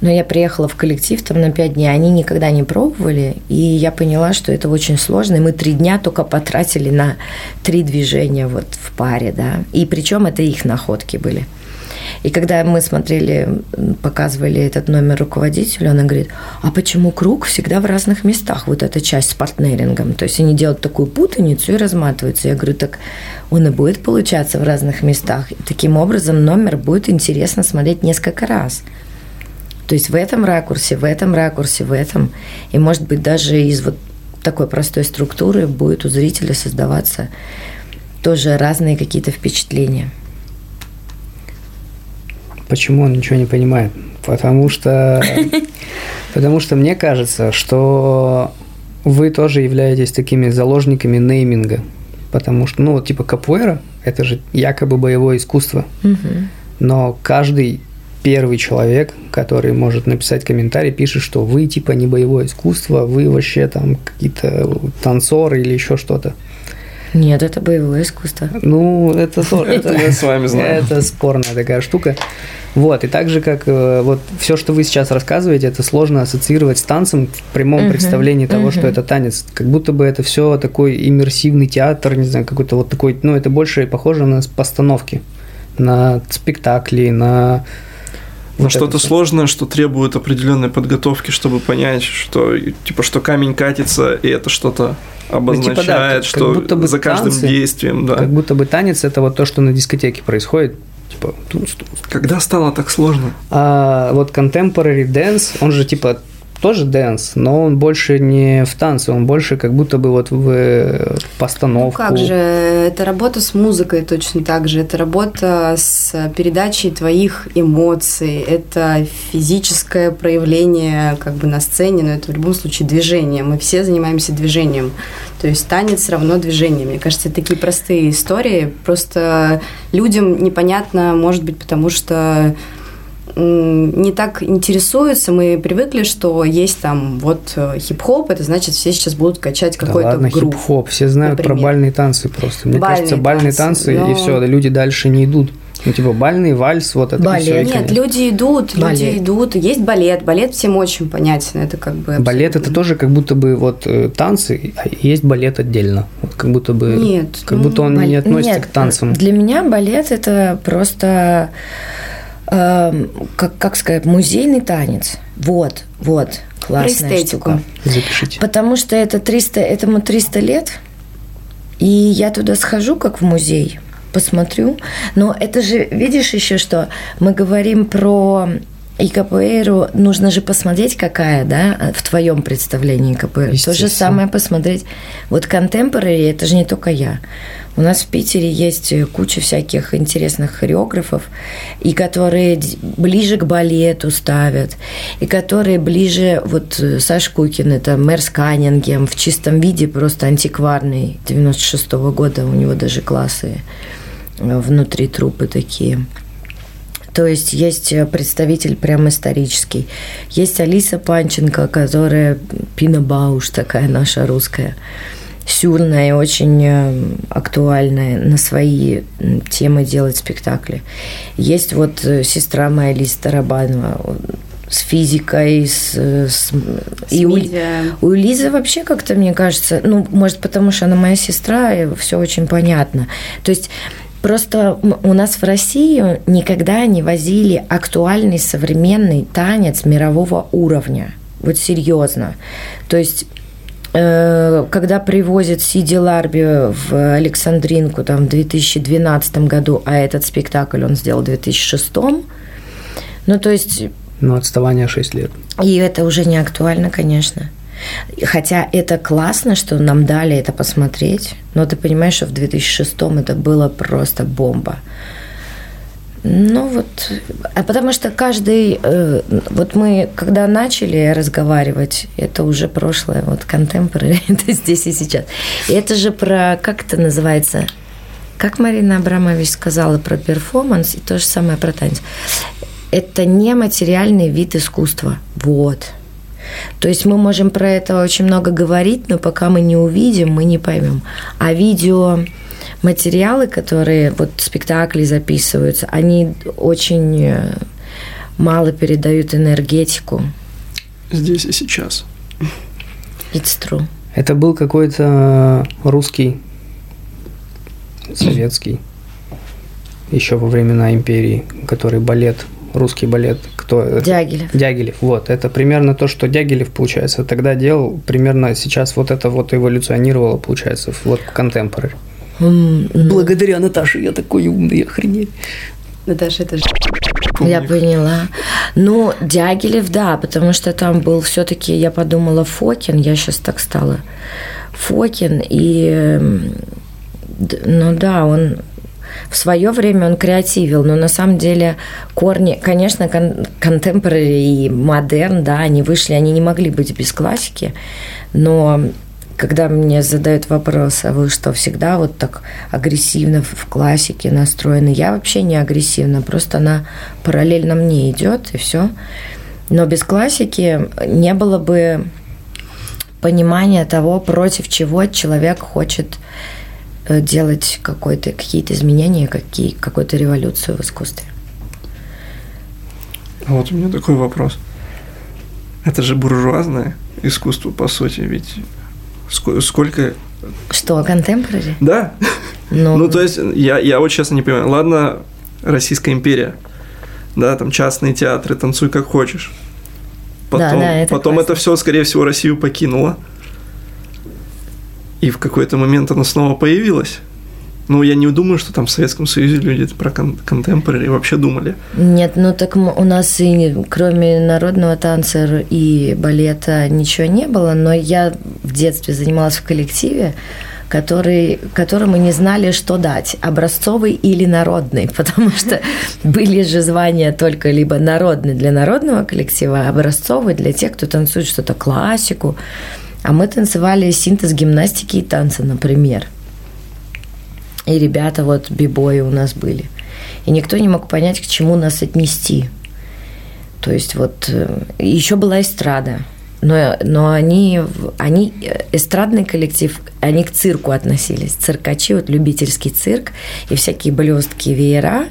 Speaker 4: Но я приехала в коллектив там на пять дней, они никогда не пробовали, и я поняла, что это очень сложно, и мы три дня только потратили на три движения вот в паре, да, и причем это их находки были. И когда мы смотрели, показывали этот номер руководителю, она говорит, а почему круг всегда в разных местах, вот эта часть с партнерингом? То есть они делают такую путаницу и разматываются. Я говорю, так он и будет получаться в разных местах. И таким образом номер будет интересно смотреть несколько раз. То есть в этом ракурсе, в этом ракурсе, в этом. И, может быть, даже из вот такой простой структуры будет у зрителя создаваться тоже разные какие-то впечатления.
Speaker 2: Почему он ничего не понимает? Потому что, (laughs) потому что мне кажется, что вы тоже являетесь такими заложниками нейминга. Потому что, ну, вот типа капуэра – это же якобы боевое искусство. Но каждый первый человек, который может написать комментарий, пишет, что вы типа не боевое искусство, вы вообще там какие-то танцоры или еще что-то.
Speaker 4: Нет, это боевое искусство.
Speaker 2: Ну, это тоже. (laughs)
Speaker 1: Это мы с вами знаем.
Speaker 2: Это спорная такая штука. Вот, и так же, как э, вот все, что вы сейчас рассказываете, это сложно ассоциировать с танцем в прямом представлении того, что это танец. Как будто бы это все такой иммерсивный театр, не знаю, какой-то вот такой, ну, это больше похоже на постановки, на спектакли, на...
Speaker 1: Но что-то сложное, что требует определенной подготовки, чтобы понять, что типа что камень катится, и это что-то обозначает,
Speaker 2: типа да, как-
Speaker 1: что
Speaker 2: как будто бы
Speaker 1: за каждым
Speaker 2: танцы,
Speaker 1: действием, да.
Speaker 2: Как будто бы танец это вот то, что на дискотеке происходит. Типа, тунц-тунц.
Speaker 1: Когда стало так сложно?
Speaker 2: А вот contemporary dance, он же типа тоже dance, но он больше не в танце, он больше как будто бы вот в э,
Speaker 5: Ну
Speaker 2: постановку.
Speaker 5: как же, это работа с музыкой точно так же, это работа с передачей твоих эмоций, это физическое проявление как бы на сцене, но это в любом случае движение, мы все занимаемся движением, то есть танец равно движение, мне кажется, такие простые истории, просто людям непонятно, может быть, потому что не так интересуются. Мы привыкли, что есть там вот э, хип-хоп, это значит, все сейчас будут качать
Speaker 2: Да
Speaker 5: какой-то
Speaker 2: ладно,
Speaker 5: грув.
Speaker 2: хип-хоп, все знают про
Speaker 5: например.
Speaker 2: бальные танцы просто. Мне
Speaker 5: Бальные
Speaker 2: кажется, бальные
Speaker 5: танцы,
Speaker 2: танцы, и
Speaker 5: но-
Speaker 2: все, люди дальше не идут. Ну, типа, бальный вальс, вот это
Speaker 4: Балет.
Speaker 2: всё, и
Speaker 5: Нет, люди идут,
Speaker 4: Балет.
Speaker 5: люди идут. Есть балет. Балет всем очень понятен. Это как бы...
Speaker 2: Балет это тоже как будто бы вот э, танцы, а есть балет отдельно. Вот как будто бы.
Speaker 5: Нет,
Speaker 2: Как
Speaker 5: ну,
Speaker 2: будто он не
Speaker 4: Балет-
Speaker 2: относится
Speaker 4: Нет,
Speaker 2: к танцам.
Speaker 4: Для меня балет это просто, эм, как, как сказать, музейный танец. Вот, вот, классная
Speaker 5: эстетику.
Speaker 4: штука.
Speaker 2: Запишите.
Speaker 4: Потому что это 300, этому 300 лет, и я туда схожу как в музей, посмотрю. Но это же, видишь еще что, мы говорим про и КПРу, нужно же посмотреть, какая, да, в твоем представлении КПР. То же самое посмотреть. Вот contemporary, это же не только я. У нас в Питере есть куча всяких интересных хореографов, и которые ближе к балету ставят, и которые ближе, вот э, Саш Кукин, это мэр Сканингем, в чистом виде, просто антикварный, 96 года, у него даже классы э, внутри трупы такие. То есть есть э, представитель прям исторический. Есть Алиса Панченко, которая Пина Бауш такая наша русская сюрная и очень э, актуальная, на свои темы делать спектакли. Есть вот э, сестра моя Лиза Тарабанова, с физикой, с, с,
Speaker 5: С
Speaker 4: и у, у Лизы вообще как-то, мне кажется, ну, может, потому что она моя сестра, и все очень понятно. То есть Просто у нас в России никогда не возили актуальный современный танец мирового уровня. Вот серьезно. То есть э, когда привозят Сиди Ларби в Александринку там, в 2012 году, а этот спектакль он сделал в 2006, ну, то есть
Speaker 2: Ну, отставание 6 лет.
Speaker 4: и это уже не актуально, конечно. Хотя это классно, что нам дали это посмотреть, но ты понимаешь, что в 2006 это было просто бомба. Ну вот, а потому что каждый, э, вот мы когда начали разговаривать, это уже прошлое, вот contemporary, (laughs) это здесь и сейчас. И это же про, как это называется, как Марина Абрамович сказала про перформанс, и то же самое про танец. Это нематериальный вид искусства. Вот. То есть мы можем про это очень много говорить, но пока мы не увидим, мы не поймем. А видео материалы, которые вот спектакли записываются, они очень э, мало передают энергетику.
Speaker 1: Здесь и сейчас.
Speaker 4: It's true.
Speaker 2: Это был какой-то русский, советский, еще во времена империи, который балет, русский балет, кто?
Speaker 4: Дягилев.
Speaker 2: Дягилев, вот, это примерно то, что Дягилев, получается, тогда делал, примерно сейчас вот это вот эволюционировало, получается, в- вот контемпорари. Благодаря Наташе я такой умный, охренеть.
Speaker 5: Наташа, это же
Speaker 4: Я поняла. Ну, Дягилев, да, потому что там был все-таки, я подумала, Фокин, я сейчас так стала. Фокин, и, ну да, он в свое время он креативил, но на самом деле корни, конечно, кон- и модерн, да, они вышли, они не могли быть без классики, но когда мне задают вопрос, а вы что, всегда вот так агрессивно в классике настроены? Я вообще не агрессивна, просто она параллельно мне идет, и все. Но без классики не было бы понимания того, против чего человек хочет делать какой-то, какие-то изменения, какие, какую-то революцию в искусстве.
Speaker 1: А вот у меня такой вопрос. Это же буржуазное искусство, по сути, ведь ско- сколько...
Speaker 4: Что, контемпорари?
Speaker 1: Да?
Speaker 4: Ну,
Speaker 1: Ну, то есть, я, я вот честно не понимаю. Ладно, Российская империя, да, там частные театры, танцуй как хочешь.
Speaker 4: Да,
Speaker 1: Потом,
Speaker 4: да, это
Speaker 1: потом
Speaker 4: классно.
Speaker 1: это все, скорее всего, Россию покинуло. И в какой-то момент оно снова появилось. Ну, я не думаю, что там в Советском Союзе люди про кон- контемпорари вообще думали.
Speaker 4: Нет, ну так у нас и кроме народного танца и балета ничего не было, но я в детстве занималась в коллективе, который, которому не знали, что дать, образцовый или народный, (laughs) потому что были же звания только либо народный для народного коллектива, а образцовый для тех, кто танцует что-то классику. А мы танцевали синтез гимнастики и танца, например. И ребята вот бибои у нас были. И никто не мог понять, к чему нас отнести. То есть вот еще была эстрада. Но, но они, они, э, эстрадный коллектив, они к цирку относились. Циркачи, вот любительский цирк и всякие блестки, веера,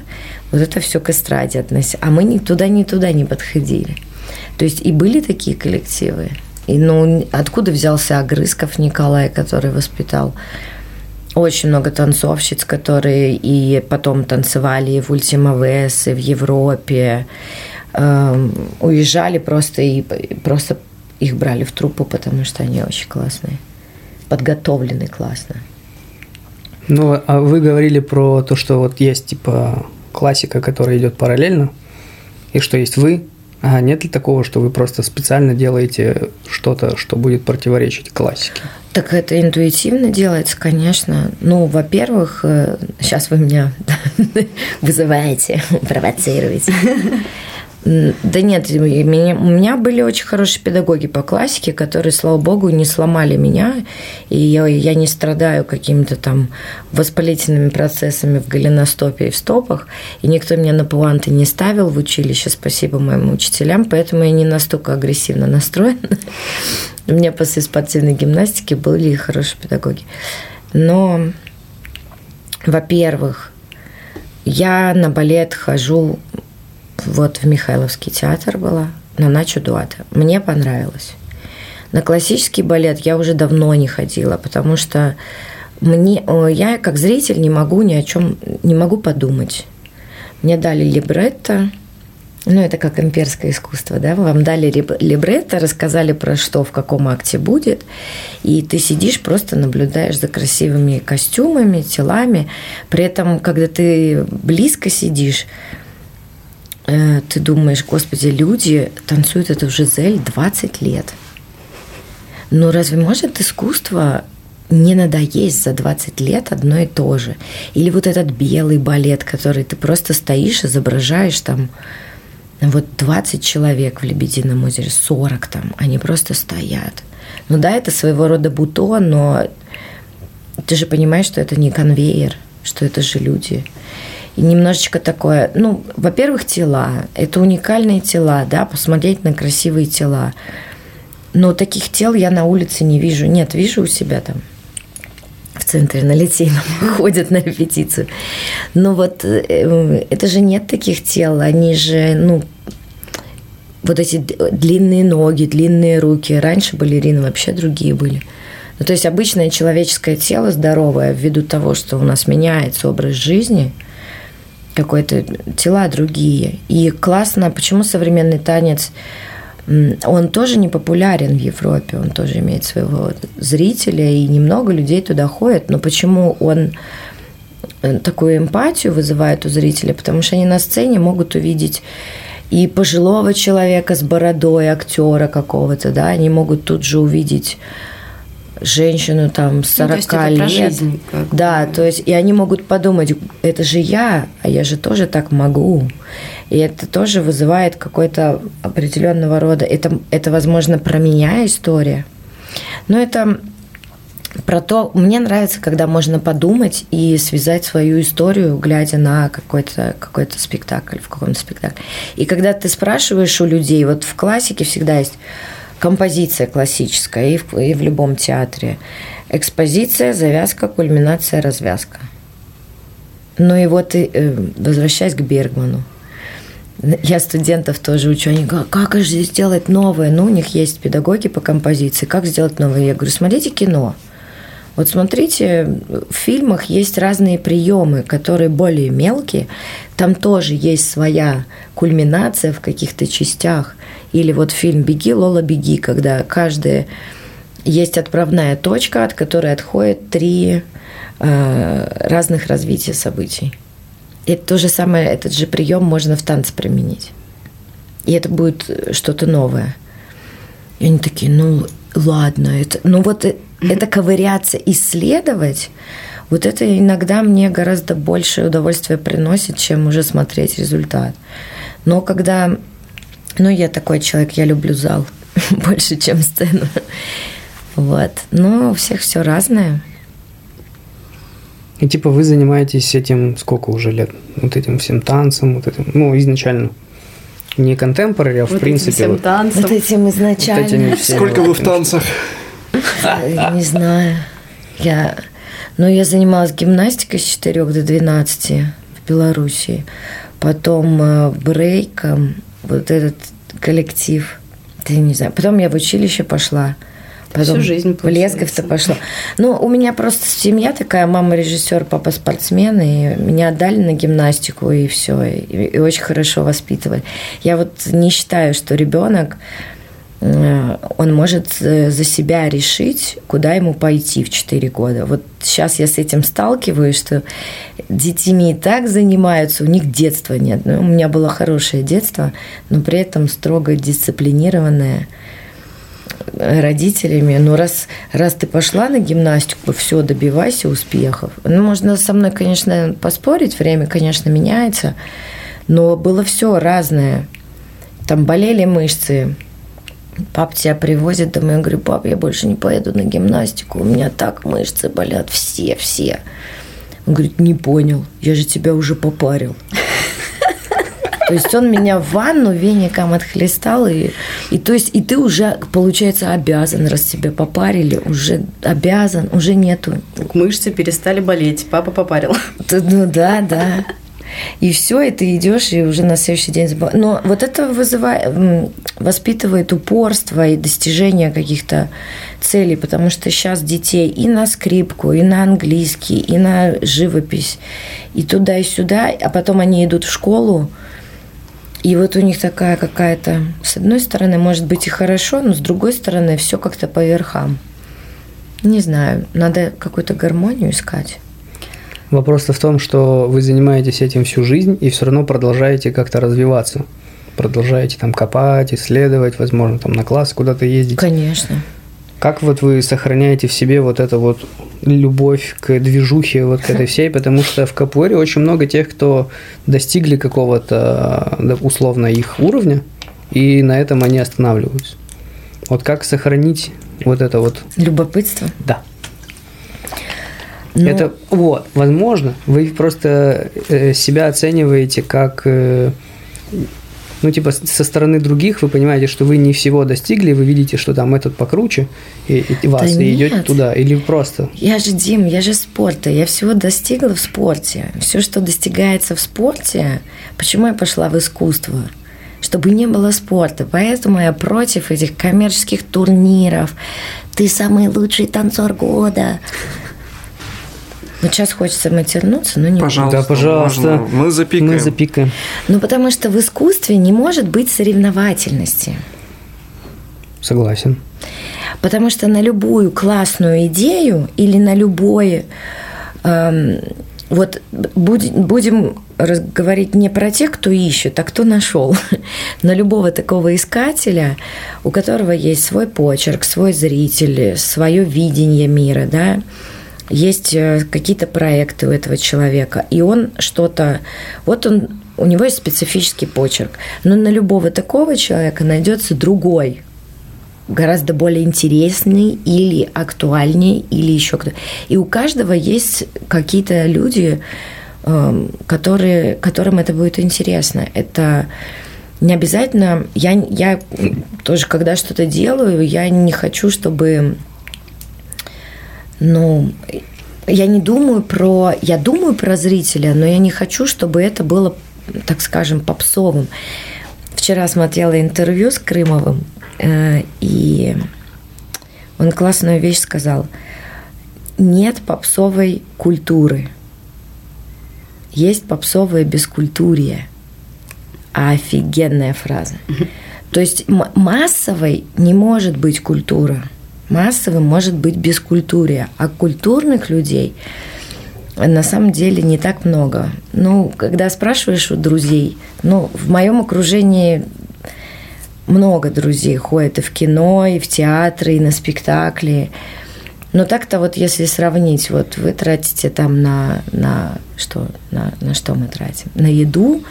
Speaker 4: вот это все к эстраде относилось. А мы ни туда, ни туда не подходили. То есть и были такие коллективы. И, ну, откуда взялся Огрызков Николай, который воспитал очень много танцовщиц, которые и потом танцевали и в Ультима Вес, и в Европе. Эм, уезжали просто и и просто их брали в труппу, потому что они очень классные. Подготовлены классно.
Speaker 2: Ну, а вы говорили про то, что вот есть типа классика, которая идет параллельно, и что есть вы. А нет ли такого, что вы просто специально делаете что-то, что будет противоречить классике?
Speaker 4: Так это интуитивно делается, конечно. Ну, во-первых, сейчас вы меня (laughs) вызываете, (laughs) провоцируете. Да нет, у меня были очень хорошие педагоги по классике, которые, слава богу, не сломали меня, и я, я не страдаю какими-то там воспалительными процессами в голеностопе и в стопах, и никто меня на пуанты не ставил в училище, спасибо моим учителям, поэтому я не настолько агрессивно настроена. У меня после спортивной гимнастики были хорошие педагоги. Но, во-первых, я на балет хожу вот в Михайловский театр была, на Начу Дуата. Мне понравилось. На классический балет я уже давно не ходила, потому что мне, я как зритель не могу ни о чем, не могу подумать. Мне дали либретто, ну, это как имперское искусство, да, вам дали либретто, рассказали про что, в каком акте будет, и ты сидишь, просто наблюдаешь за красивыми костюмами, телами, при этом, когда ты близко сидишь, э, ты думаешь, господи, люди танцуют эту Жизель 20 лет. Но разве может искусство не надоесть за 20 лет одно и то же? Или вот этот белый балет, который ты просто стоишь, изображаешь там вот 20 человек в Лебедином озере, 40 там, они просто стоят. Ну да, это своего рода бутон, но ты же понимаешь, что это не конвейер, что это же люди. Немножечко такое, ну, во-первых, тела. Это уникальные тела, да, посмотреть на красивые тела. Но таких тел я на улице не вижу. Нет, вижу у себя там в центре на Литейном (laughs) ходят на репетицию. Но вот э, это же нет таких тел, они же, ну, вот эти длинные ноги, длинные руки. Раньше балерины вообще другие были. Ну, то есть обычное человеческое тело здоровое, ввиду того, что у нас меняется образ жизни, какой-то тела другие. И классно, почему современный танец, он тоже не популярен в Европе, он тоже имеет своего зрителя, и немного людей туда ходят, но почему он э, такую эмпатию вызывает у зрителя, потому что они на сцене могут увидеть и пожилого человека с бородой, актера какого-то, да, они могут тут же увидеть женщину там 40
Speaker 5: Ну, то есть это
Speaker 4: лет.
Speaker 5: жизнь, как
Speaker 4: да, то есть и они могут подумать, это же я, а я же тоже так могу. И это тоже вызывает какой-то определенного рода, это, это возможно, про меня история. Но это про то, мне нравится, когда можно подумать и связать свою историю, глядя на какой-то какой спектакль, в каком-то спектакле. И когда ты спрашиваешь у людей, вот в классике всегда есть композиция классическая и в, и в любом театре. Экспозиция, завязка, кульминация, развязка. Ну и вот, э, возвращаясь к Бергману. Я студентов тоже учу, они говорят, как же сделать новое? Ну, у них есть педагоги по композиции, как сделать новое? Я говорю, смотрите кино. Вот смотрите, в фильмах есть разные приемы, которые более мелкие. Там тоже есть своя кульминация в каких-то частях. Или вот фильм «Беги, Лола, беги», когда каждая есть отправная точка, от которой отходят три э, разных развития событий. И то же самое, этот же прием можно в танце применить. И это будет что-то новое. И они такие, ну ладно, это, ну вот э- это ковыряться, исследовать, вот это иногда мне гораздо больше удовольствия приносит, чем уже смотреть результат. Но когда, ну я такой человек, я люблю зал (laughs) больше, чем сцену. Вот. Но у всех все разное.
Speaker 2: И типа вы занимаетесь этим сколько уже лет? Вот этим всем танцем, вот этим, ну, изначально. Не контемпорари, а в
Speaker 5: Вот этим
Speaker 2: принципе.
Speaker 5: всем
Speaker 2: вот-
Speaker 5: танцем.
Speaker 4: Вот этим
Speaker 2: вот
Speaker 4: изначально.
Speaker 2: этими всеми
Speaker 1: Сколько
Speaker 2: вот
Speaker 1: вы в танцах?
Speaker 4: Я Не знаю. Я, ну, я занималась гимнастикой с 4 до 12 в Белоруссии. Потом э, брейком, вот этот коллектив. Я не знаю. Потом я в училище пошла. Потом
Speaker 5: Всю жизнь,
Speaker 4: в Лесговце пошла. Ну, у меня просто семья такая, мама режиссер, папа спортсмен, и меня отдали на гимнастику, и все, и, и очень хорошо воспитывали. Я вот не считаю, что ребенок он может э, за себя решить, куда ему пойти в 4 года. Вот сейчас я с этим сталкиваюсь, что детьми и так занимаются, у них детства нет. Ну, у меня было хорошее детство, но при этом строго дисциплинированное э, родителями. Ну, раз, раз ты пошла на гимнастику, все, добивайся успехов. Ну, можно со мной, конечно, поспорить, время, конечно, меняется, но было все разное. там болели мышцы, пап тебя привозит домой, я говорю, пап, я больше не поеду на гимнастику, у меня так мышцы болят, все, все. Он говорит, не понял, я же тебя уже попарил. То есть он меня в ванну веником отхлестал, и, и то есть и ты уже, получается, обязан, раз тебя попарили, уже обязан, уже нету.
Speaker 5: Так мышцы перестали болеть, папа попарил.
Speaker 4: Ну да, да. И все, и ты идешь, и уже на следующий день забываешь. Но вот это вызывает, воспитывает упорство и достижение каких-то целей, потому что сейчас детей и на скрипку, и на английский, и на живопись, и туда, и сюда, а потом они идут в школу, и вот у них такая какая-то, с одной стороны, может быть и хорошо, но с другой стороны, все как-то по верхам. Не знаю, надо какую-то гармонию искать.
Speaker 2: Вопрос-то в том, что вы занимаетесь этим всю жизнь и все равно продолжаете как-то развиваться. Продолжаете там копать, исследовать, возможно, там на класс куда-то ездить.
Speaker 4: Конечно.
Speaker 2: Как вот вы сохраняете в себе вот эту вот любовь к движухе вот к этой (laughs) всей, потому что в капуэре очень много тех, кто достигли какого-то условно их уровня, и на этом они останавливаются. Вот как сохранить вот это вот...
Speaker 4: Любопытство?
Speaker 2: Да. Ну... Это вот, возможно, вы просто э, себя оцениваете как э, ну, типа, со стороны других вы понимаете, что вы не всего достигли, вы видите, что там этот покруче, и, и вас, да и идете туда, или просто?
Speaker 4: Я же, Дим, я же спорта, я всего достигла в спорте. Все, что достигается в спорте, почему я пошла в искусство? чтобы не было спорта. Поэтому я против этих коммерческих турниров. Ты самый лучший танцор года. Вот сейчас хочется матернуться, но не
Speaker 1: Пожалуйста,
Speaker 2: да, пожалуйста.
Speaker 1: Можно. Мы запикаем.
Speaker 2: Мы запикаем.
Speaker 4: Ну, потому что в искусстве не может быть соревновательности.
Speaker 2: Согласен.
Speaker 4: Потому что на любую классную идею или на любой... Эм, вот будем, будем говорить не про тех, кто ищет, а кто нашел. (laughs) На любого такого искателя, у которого есть свой почерк, свой зритель, свое видение мира, да, есть э, какие-то проекты у этого человека, и он что-то... Вот он, у него есть специфический почерк, но на любого такого человека найдется другой, гораздо более интересный или актуальней, или еще кто-то. И у каждого есть какие-то люди, эм, которые, которым это будет интересно. Это не обязательно... Я, я тоже, когда что-то делаю, я не хочу, чтобы ну, я не думаю про... Я думаю про зрителя, но я не хочу, чтобы это было, так скажем, попсовым. Вчера смотрела интервью с Крымовым, э, и он классную вещь сказал. Нет попсовой культуры. Есть попсовое бескультурие. Офигенная фраза. То есть массовой не может быть культура – массовым может быть бескультурие, а культурных людей на самом деле не так много. Ну, когда спрашиваешь у друзей, ну, в моем окружении много друзей ходят и в кино, и в театры, и на спектакли. Но так-то вот если сравнить, вот вы тратите там на, на что, на, на что мы тратим? На еду,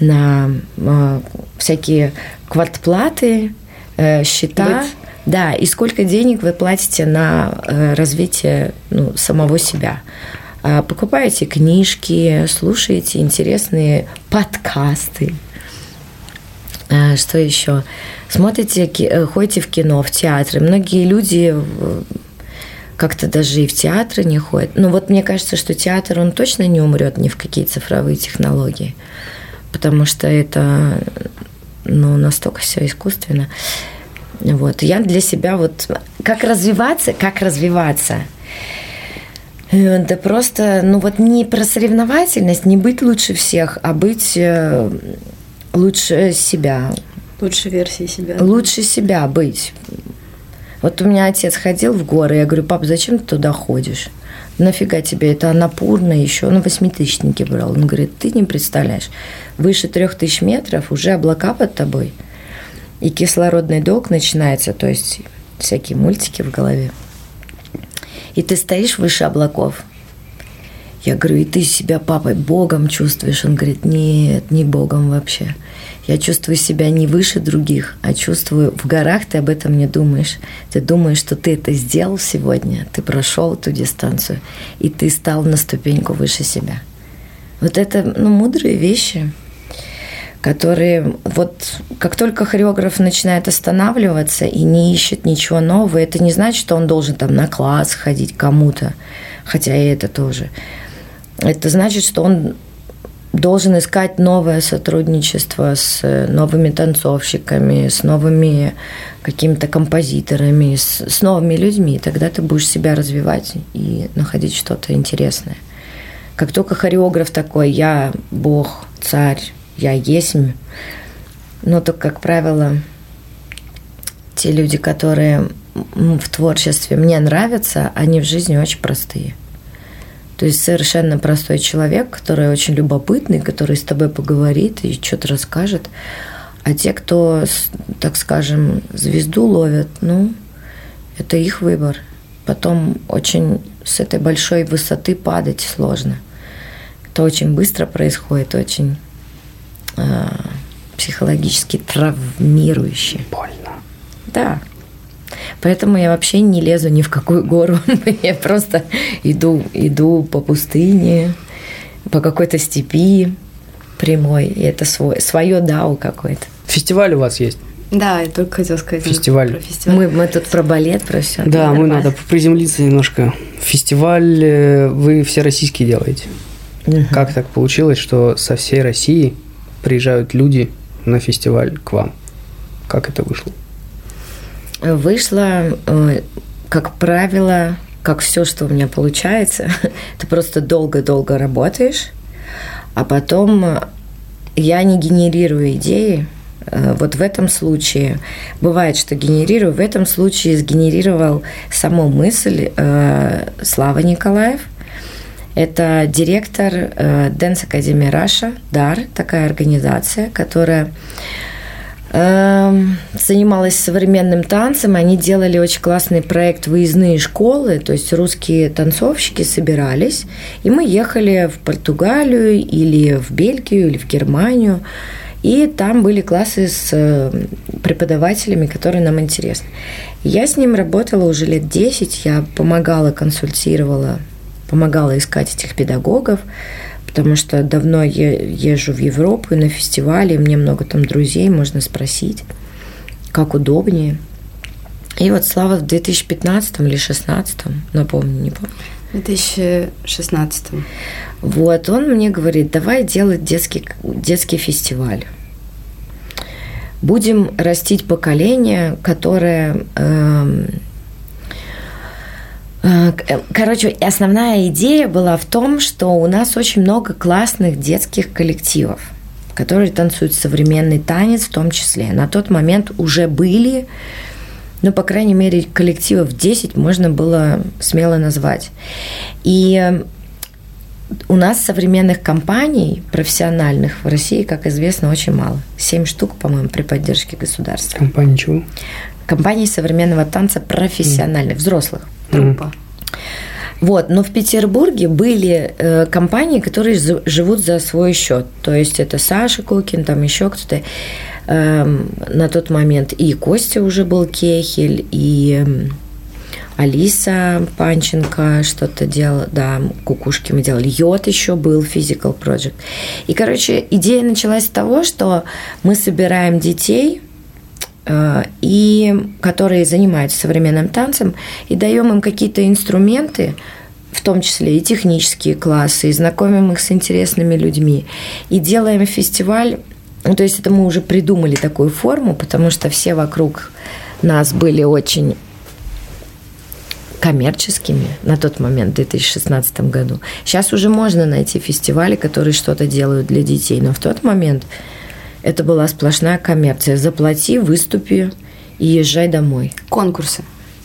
Speaker 4: на э, всякие квартплаты, э, счета. Быть да, и сколько денег вы платите на э, развитие ну, самого себя. А, покупаете книжки, слушаете интересные подкасты. А, что еще? Смотрите, э, ходите в кино, в театры. Многие люди как-то даже и в театры не ходят. Но вот мне кажется, что театр, он точно не умрет ни в какие цифровые технологии, потому что это ну, настолько все искусственно. Вот. Я для себя вот... Как развиваться? Как развиваться? Э, да просто, ну вот не про соревновательность, не быть лучше всех, а быть э, лучше себя.
Speaker 5: Лучше версии себя.
Speaker 4: Лучше себя быть. Вот у меня отец ходил в горы, я говорю, пап, зачем ты туда ходишь? Нафига тебе это Анапурна еще, ну, восьмитысячники брал. Он говорит, ты не представляешь, выше трех тысяч метров уже облака под тобой – и кислородный долг начинается, то есть всякие мультики в голове. И ты стоишь выше облаков, Я говорю, и ты себя папой Богом чувствуешь? Он говорит, нет, не Богом вообще. Я чувствую себя не выше других, а чувствую в горах ты об этом не думаешь. Ты думаешь, что ты это сделал сегодня, ты прошел эту дистанцию, и ты стал на ступеньку выше себя. Вот это ну, мудрые вещи, которые вот как только хореограф начинает останавливаться и не ищет ничего нового, это не значит, что он должен там на класс ходить кому-то, хотя и это тоже. Это значит, что он должен искать новое сотрудничество с новыми танцовщиками, с новыми какими-то композиторами, с, с новыми людьми. Тогда ты будешь себя развивать и находить что-то интересное. Как только хореограф такой, я бог, царь, я есть, но то, как правило, те люди, которые в творчестве мне нравятся, они в жизни очень простые. То есть совершенно простой человек, который очень любопытный, который с тобой поговорит и что-то расскажет. А те, кто, так скажем, звезду ловят, ну, это их выбор. Потом очень с этой большой высоты падать сложно. Это очень быстро происходит, очень э, психологически травмирующе.
Speaker 2: Больно.
Speaker 4: Да. Поэтому я вообще не лезу ни в какую гору. (laughs) я просто иду, иду по пустыне, по какой-то степи прямой. И это свой, свое дау какое-то.
Speaker 2: Фестиваль у вас есть?
Speaker 5: Да, я только хотела сказать
Speaker 2: Фестиваль.
Speaker 5: про фестиваль.
Speaker 4: Мы, мы тут про балет, про все.
Speaker 2: Да, мы надо приземлиться немножко. Фестиваль э, вы все российские делаете. Как так получилось, что со всей России приезжают люди на фестиваль к вам? Как это вышло?
Speaker 4: Вышло, э, как правило, как все, что у меня получается, (laughs) ты просто долго-долго работаешь, а потом я не генерирую идеи. Э, Вот в этом случае бывает, что генерирую. В этом случае сгенерировал саму мысль э, Слава Николаев. Это директор э, Dance Academy Russia, ДАР, такая организация, которая эм, занималась современным танцем. Они делали очень классный проект «Выездные школы», то есть русские танцовщики собирались, и мы ехали в Португалию или в Бельгию или в Германию, и там были классы с э, преподавателями, которые нам интересны. Я с ним работала уже лет 10, я помогала, консультировала, помогала искать этих педагогов, потому что давно я езжу в Европу на фестивале, мне много там друзей, можно спросить, как удобнее. И вот Слава в 2015 или 2016, напомню, не помню.
Speaker 5: В 2016.
Speaker 4: Вот, он мне говорит, давай делать детский, детский фестиваль. Будем растить поколение, которое... э, Короче, основная идея была в том, что у нас очень много классных детских коллективов, которые танцуют современный танец в том числе. На тот момент уже были, ну, по крайней мере, коллективов 10 можно было смело назвать. И э, у нас современных компаний профессиональных в России, как известно, очень мало. Семь штук, по-моему, при поддержке государства.
Speaker 2: Компания чего?
Speaker 4: Компаний современного танца профессиональных, взрослых.
Speaker 5: Труппа.
Speaker 4: Вот, но в Петербурге были э, компании, которые живут за свой счет. То есть это Саша Кукин, там еще кто-то. Эм, на тот момент и Костя уже был Кехель, и эм, Алиса Панченко что-то делала, да, кукушки мы делали. Йод еще был, Physical Project. И, короче, идея началась с того, что мы собираем детей, э, и которые занимаются современным танцем, и даем им какие-то инструменты, в том числе и технические классы, и знакомим их с интересными людьми, и делаем фестиваль. Ну, то есть это мы уже придумали такую форму, потому что все вокруг нас были очень коммерческими на тот момент, в 2016 году. Сейчас уже можно найти фестивали, которые что-то делают для детей, но в тот момент это была сплошная коммерция. Заплати, выступи и езжай домой.
Speaker 5: Конкурсы.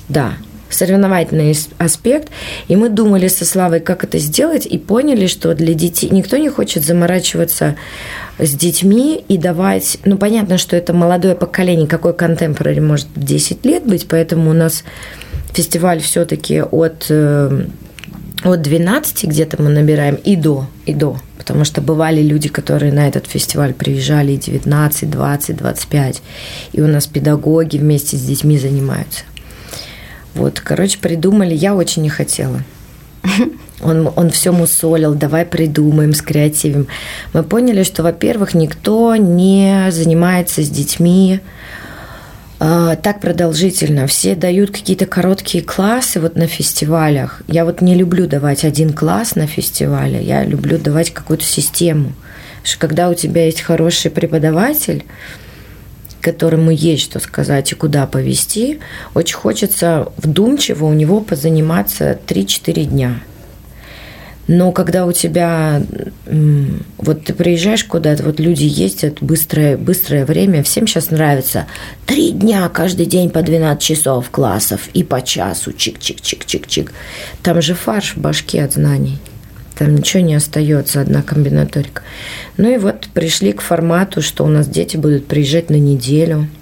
Speaker 4: Да, соревновательный ас- аспект. И мы думали со Славой, как это сделать, и поняли, что для детей никто не хочет заморачиваться с детьми и давать... Ну, понятно, что это молодое поколение, какой контемпорари может в 10 лет быть, поэтому у нас фестиваль все-таки от э, от 12 где-то мы набираем и до, и до. Потому что бывали люди, которые на этот фестиваль приезжали и 19, 20, 25. И у нас педагоги вместе с детьми занимаются. Вот, короче, придумали. Я очень не хотела. Он, он все мусолил, давай придумаем, скреативим. Мы поняли, что, во-первых, никто не занимается с детьми э, так продолжительно. Все дают какие-то короткие классы вот на фестивалях. Я вот не люблю давать один класс на фестивале, я люблю давать какую-то систему. что когда у тебя есть хороший преподаватель, которому есть что сказать и куда повести, очень хочется вдумчиво у него позаниматься 3-4 дня – но когда у тебя, вот ты приезжаешь куда-то, вот люди ездят, быстрое, быстрое время, всем сейчас нравится. Три дня каждый день по 12 часов классов и по часу, чик-чик-чик-чик-чик. Там же фарш в башке от знаний. Там ничего не остается, одна комбинаторика. Ну и вот пришли к формату, что у нас дети будут приезжать на неделю –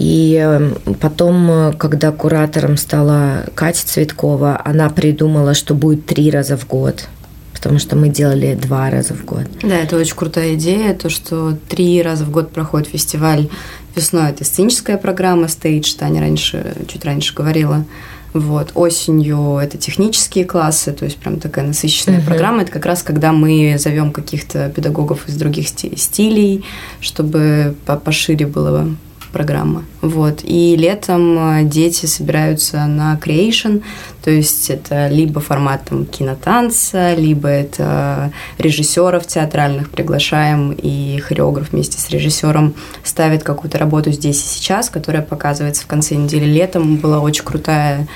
Speaker 4: и эм, потом, э, когда куратором стала Катя Цветкова, она придумала, что будет три раза в год потому что мы делали два раза в год.
Speaker 5: Да, это очень крутая идея, то, что три раза в год проходит фестиваль. Весной это сценическая программа, стейдж, Таня раньше, чуть раньше говорила. Вот. Осенью это технические классы, то есть прям такая насыщенная uh-huh. программа. Это как раз когда мы зовем каких-то педагогов из других стилей, чтобы пошире было программа. Вот. И летом э, дети собираются на creation, то есть это либо формат там, кинотанца, либо это режиссеров театральных приглашаем, и хореограф вместе с режиссером ставит какую-то работу здесь и сейчас, которая показывается в конце недели. Летом была очень крутая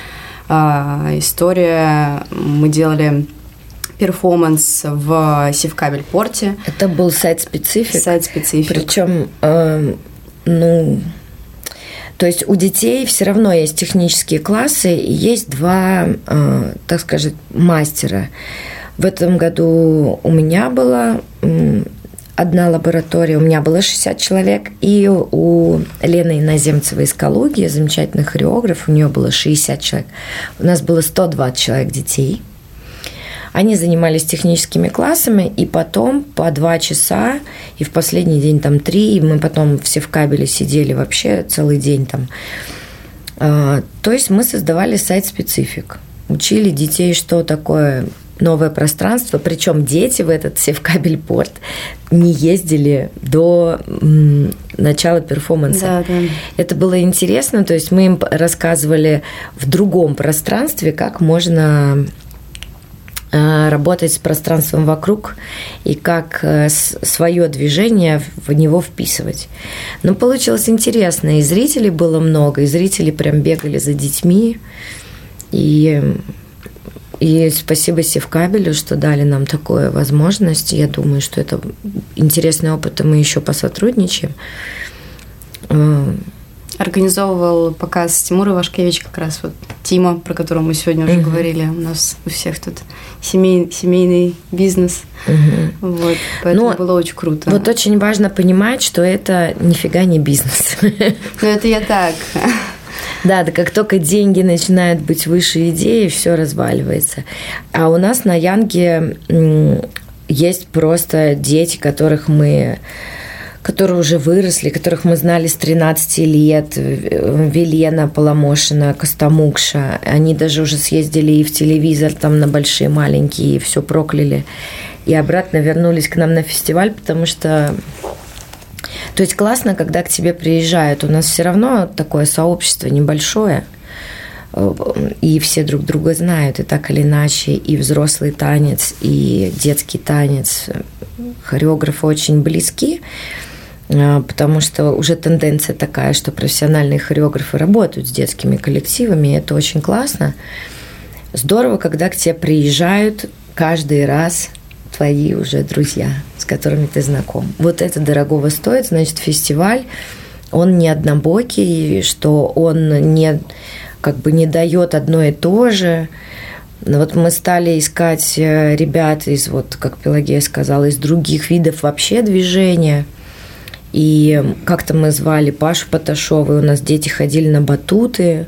Speaker 5: а, история. Мы делали перформанс в Севкабель порте.
Speaker 4: Это был сайт-специфик.
Speaker 5: Сайт-специфик.
Speaker 4: Причем э, ну, то есть у детей все равно есть технические классы, и есть два, э, так сказать, мастера. В этом году у меня была одна лаборатория, у меня было 60 человек, и у Лены Иноземцевой из Калуги, замечательный хореограф, у нее было 60 человек. У нас было 120 человек детей – они занимались техническими классами, и потом по два часа, и в последний день там три, и мы потом все в кабеле сидели вообще целый день там. А, то есть мы создавали сайт-специфик, учили детей, что такое новое пространство, причем дети в этот севкабель порт не ездили до начала перформанса.
Speaker 5: Да, да.
Speaker 4: Это было интересно, то есть мы им рассказывали в другом пространстве, как можно работать с пространством вокруг и как э, свое движение в него вписывать. Но получилось интересно, и зрителей было много, и зрители прям бегали за детьми, и и спасибо Севкабелю, что дали нам такую возможность. Я думаю, что это интересный опыт, и мы еще посотрудничаем.
Speaker 5: Организовывал показ Тимур Ивашкевич, как раз вот Тима, про которого мы сегодня уже говорили. У нас у всех тут семей, семейный бизнес. Вот, поэтому Но было очень круто.
Speaker 4: Вот очень важно понимать, что это нифига не бизнес. (laughs)
Speaker 5: Ну, это я так.
Speaker 4: Да, да, как только деньги начинают быть выше идеи, все разваливается. А у нас на Янге есть просто дети, которых мы которые уже выросли, которых мы знали с 13 лет, Велена Поломошина, Костомукша. Они даже уже съездили и в телевизор, там на большие, маленькие, и все прокляли. И обратно вернулись к нам на фестиваль, потому что то есть классно, когда к тебе приезжают. У нас все равно такое сообщество небольшое, и все друг друга знают, и так или иначе, и взрослый танец, и детский танец, хореографы очень близки. А, потому что уже тенденция такая, что профессиональные хореографы работают с детскими коллективами, и это очень классно. Здорово, когда к тебе приезжают каждый раз твои уже друзья, с которыми ты знаком. Вот это дорогого стоит, значит, фестиваль, он не однобокий, что он не, как бы не дает одно и то же. Но вот мы стали искать э, ребят из, вот, как Пелагея сказала, из других видов вообще движения – И как-то мы звали Пашу Поташова, и у нас дети ходили на батуты,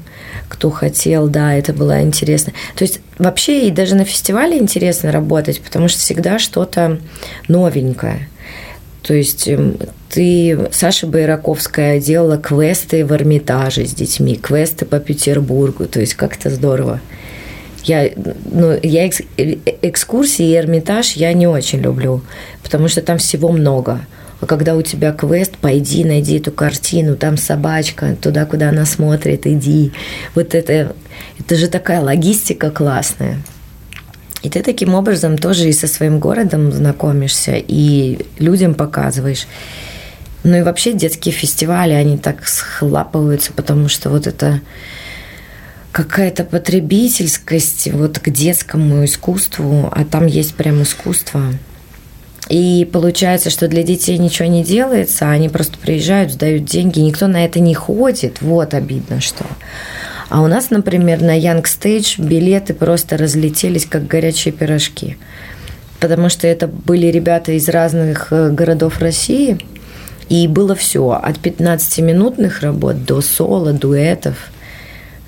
Speaker 4: кто хотел, да, это было интересно. То есть вообще и даже на фестивале интересно работать, потому что всегда что-то новенькое. То есть эм, ты, Саша Байраковская, делала квесты в Эрмитаже с детьми, квесты по Петербургу, то есть как-то здорово. Я, ну, я э, экскурсии и Эрмитаж я не очень люблю, потому что там всего много. А когда у тебя квест, пойди, найди эту картину, там собачка, туда, куда она смотрит, иди. Вот это, это же такая логистика классная. И ты таким образом тоже и со своим городом знакомишься, и людям показываешь. Ну и вообще детские фестивали, они так схлапываются, потому что вот это какая-то потребительскость вот к детскому искусству, а там есть прям искусство. И получается, что для детей ничего не делается, они просто приезжают, сдают деньги, никто на это не ходит. Вот обидно, что. А у нас, например, на Young Stage билеты просто разлетелись, как горячие пирожки. Потому что это были ребята из разных э, городов России. И было все, от 15-минутных работ до соло, дуэтов –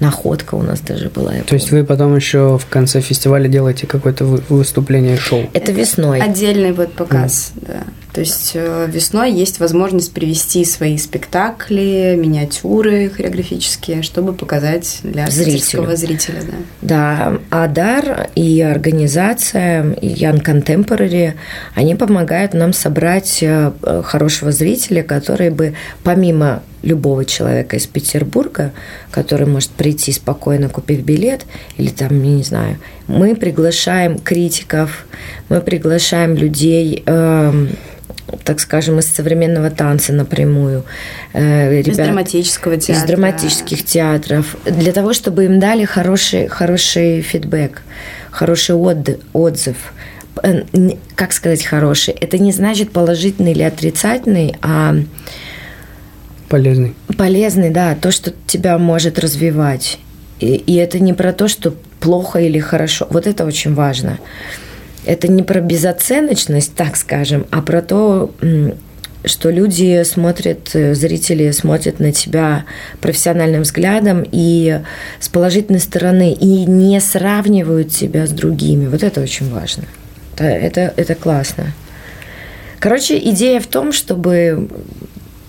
Speaker 4: находка у нас даже была.
Speaker 2: То есть вы потом еще в конце фестиваля делаете какое-то выступление, шоу?
Speaker 4: Это весной.
Speaker 5: Отдельный вот показ, mm. да. То есть э, весной есть возможность привести свои спектакли, миниатюры хореографические, чтобы показать для зрительского зрителя.
Speaker 4: Да. да, Адар и организация Young Contemporary, они помогают нам собрать э, хорошего зрителя, который бы помимо любого человека из Петербурга, который может прийти спокойно, купив билет, или там, я не знаю, мы приглашаем критиков, мы приглашаем людей, э, так скажем, из современного танца напрямую.
Speaker 5: Э, ребят, из драматического театра.
Speaker 4: Из драматических театров. Для того, чтобы им дали хороший, хороший фидбэк, хороший отзыв. Э, как сказать хороший? Это не значит положительный или отрицательный, а
Speaker 2: Полезный.
Speaker 4: Полезный, да, то, что тебя может развивать. И, и это не про то, что плохо или хорошо. Вот это очень важно. Это не про безоценочность, так скажем, а про то, что люди смотрят, зрители смотрят на тебя профессиональным взглядом и с положительной стороны, и не сравнивают тебя с другими. Вот это очень важно. Это, это, это классно. Короче, идея в том, чтобы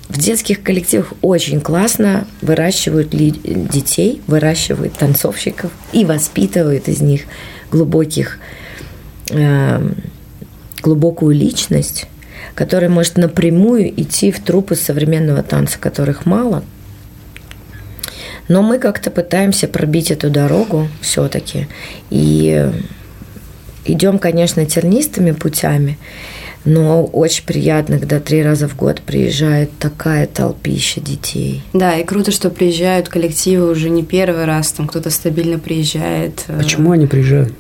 Speaker 4: в детских коллективах очень классно выращивают детей, выращивают танцовщиков и воспитывают из них глубоких, э, глубокую личность, которая может напрямую идти в трупы современного танца, которых мало. Но мы как-то пытаемся пробить эту дорогу все-таки. И идем, конечно, тернистыми путями. Но очень приятно, когда три раза в год приезжает такая толпища детей.
Speaker 5: Да, и круто, что приезжают коллективы уже не первый раз, там кто-то стабильно приезжает.
Speaker 2: Э. Почему они приезжают?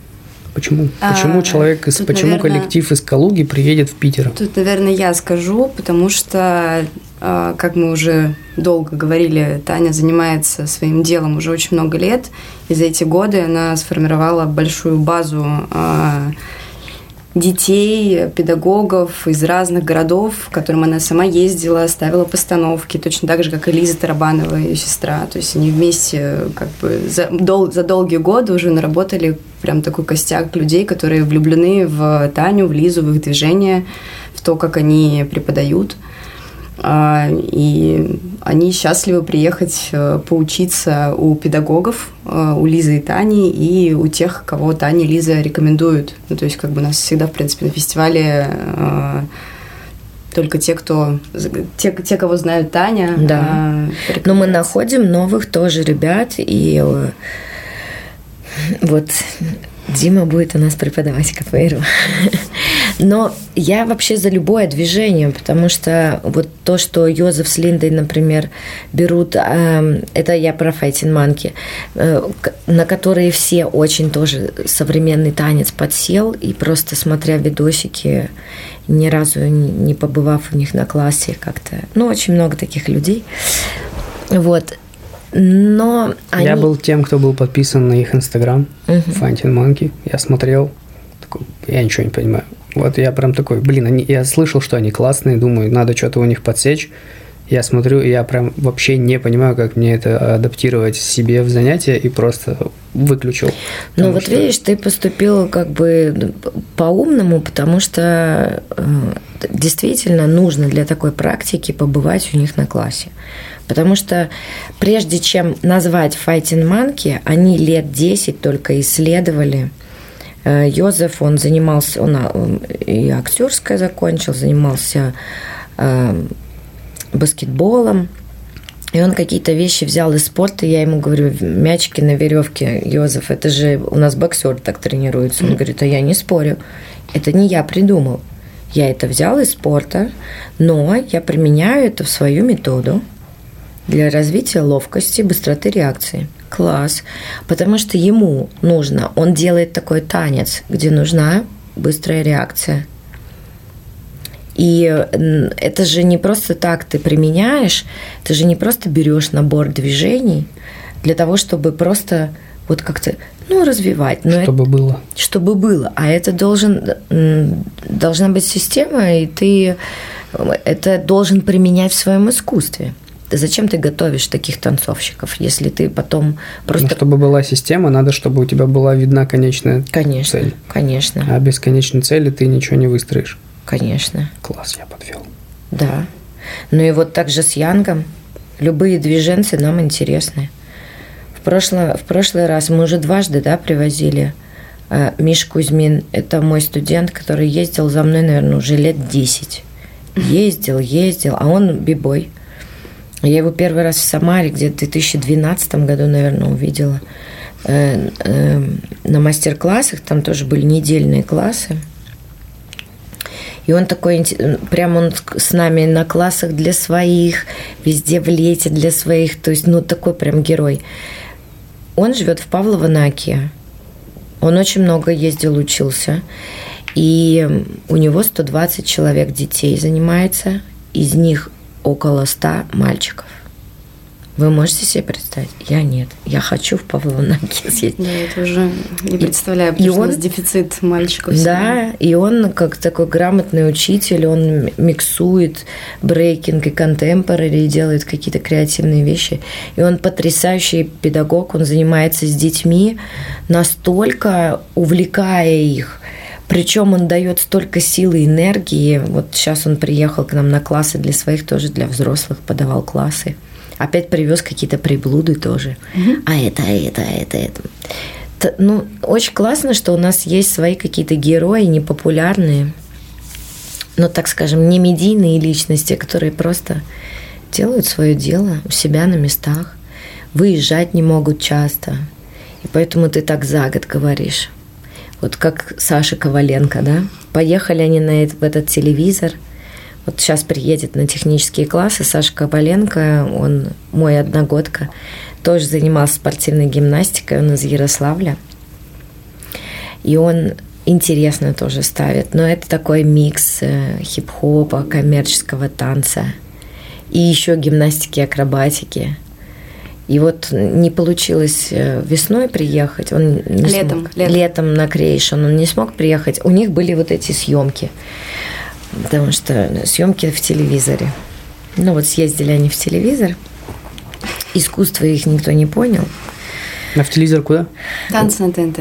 Speaker 2: Почему? А, почему человек из, почему наверное, коллектив из Калуги приедет в Питер?
Speaker 5: Тут, наверное, я скажу, потому что, а, как мы уже долго говорили, Таня занимается своим делом уже очень много лет, и за эти годы она сформировала большую базу а, детей, педагогов из разных городов, в которым она сама ездила, ставила постановки, точно так же, как и Лиза Тарабанова, ее сестра. То есть они вместе как бы за, дол, за долгие годы уже наработали прям такой костяк людей, которые влюблены в Таню, в Лизу, в их движение, в то, как они преподают. А, и они счастливы приехать э, поучиться у педагогов, э, у Лизы и Тани, и у тех, кого Таня и Лиза рекомендуют. Ну, то есть, как бы у нас всегда, в принципе, на фестивале э, только те, кто те, те, кого знают Таня.
Speaker 4: Да. Но мы находим новых тоже ребят, и вот Дима будет у нас преподавать капоэйру. Но я вообще за любое движение, потому что вот то, что Йозеф с Линдой, например, берут, э, это я про файтинг манки, э, на которые все очень тоже современный танец подсел, и просто смотря видосики, ни разу не побывав у них на классе как-то, ну, очень много таких людей. Вот, но они...
Speaker 2: Я был тем, кто был подписан на их инстаграм, uh-huh. Monkey. Я смотрел, такой, я ничего не понимаю. Вот я прям такой, блин, они, я слышал, что они классные, думаю, надо что-то у них подсечь. Я смотрю, и я прям вообще не понимаю, как мне это адаптировать себе в занятия, и просто выключил.
Speaker 4: Ну вот
Speaker 2: что-
Speaker 4: видишь, ты поступил как бы по-умному, потому что э, действительно нужно для такой практики побывать у них на классе. Потому что прежде чем назвать Fighting Monkey, они лет 10 только исследовали. Э, Йозеф, он занимался, он а, он и актерское закончил, занимался э, баскетболом, и он какие-то вещи взял из спорта, я ему говорю, мячики на веревке, Йозеф, это же у нас боксер так тренируется. Он говорит, а я не спорю, это не я придумал. Я это взял из спорта, но я применяю это в свою методу для развития ловкости, быстроты реакции. Класс. Потому что ему нужно, он делает такой танец, где нужна быстрая реакция. И это же не просто так ты применяешь, ты же не просто берешь набор движений для того, чтобы просто вот как-то, ну, развивать. Но это-
Speaker 2: Чтобы было.
Speaker 4: чтобы было. А это должен, должна быть система, и ты это должен применять в своем искусстве. Зачем ты готовишь таких танцовщиков, если ты потом просто...
Speaker 2: Но чтобы была система, надо, чтобы у тебя была видна конечная
Speaker 4: Конечно,
Speaker 2: цель.
Speaker 4: конечно,
Speaker 2: А без конечной цели ты ничего не выстроишь.
Speaker 4: конечно,
Speaker 2: Класс, я подвел.
Speaker 4: да. Ну и вот так же с Янгом. Любые движенцы нам интересны. В прошлый, в прошлый раз мы уже дважды да, привозили э, Миш Кузьмин. Это мой студент, который ездил за мной, наверное, уже лет 10. Ездил, ездил, а он бибой. Я его первый раз в Самаре где-то в 2012 году, наверное, увидела. Э, э, на мастер-классах, там тоже были недельные классы. И он такой, прям он с нами на классах для своих, везде в лете для своих, то есть, ну, такой прям герой. Он живет в Павлово на Оке. Он очень много ездил, учился. И у него 120 человек детей занимается, из них около 100 мальчиков. Вы можете себе представить? Я нет. Я хочу в Павлово на Оке (laughs) съездить.
Speaker 5: Я это уже не представляю,
Speaker 4: и
Speaker 5: потому что у
Speaker 4: он-
Speaker 5: нас дефицит мальчиков.
Speaker 4: Да, и он как такой грамотный учитель, он миксует брейкинг и контемпорари, и делает какие-то креативные вещи. И он потрясающий педагог, он занимается с детьми, настолько увлекая их. Причем он дает столько силы и энергии. Вот сейчас он приехал к нам на классы для своих, тоже для взрослых, подавал классы. Опять привез какие-то приблуды тоже. А это, а это, а это, это. Т- Ну, очень классно, что у нас есть свои какие-то герои непопулярные, но, так скажем, не медийные личности, которые просто делают свое дело у себя на местах, выезжать не могут часто. И поэтому ты так за год говоришь. Вот как Саша Коваленко, да? Поехали они на эт- в этот телевизор. Вот сейчас приедет на технические классы Саша Коваленко, он мой одногодка, тоже занимался спортивной гимнастикой, он из Ярославля. И он интересно тоже ставит. Но это такой микс э, хип-хопа, коммерческого танца и еще гимнастики, акробатики. И вот не получилось э, весной приехать. Он не
Speaker 5: Летом,
Speaker 4: смог.
Speaker 5: летом.
Speaker 4: летом на Крейшн он не смог приехать. У них были вот эти съемки, потому что съемки в телевизоре. Ну вот съездили они в телевизор. Искусство их никто не понял.
Speaker 2: А в телевизор куда?
Speaker 5: Танцы на ТНТ.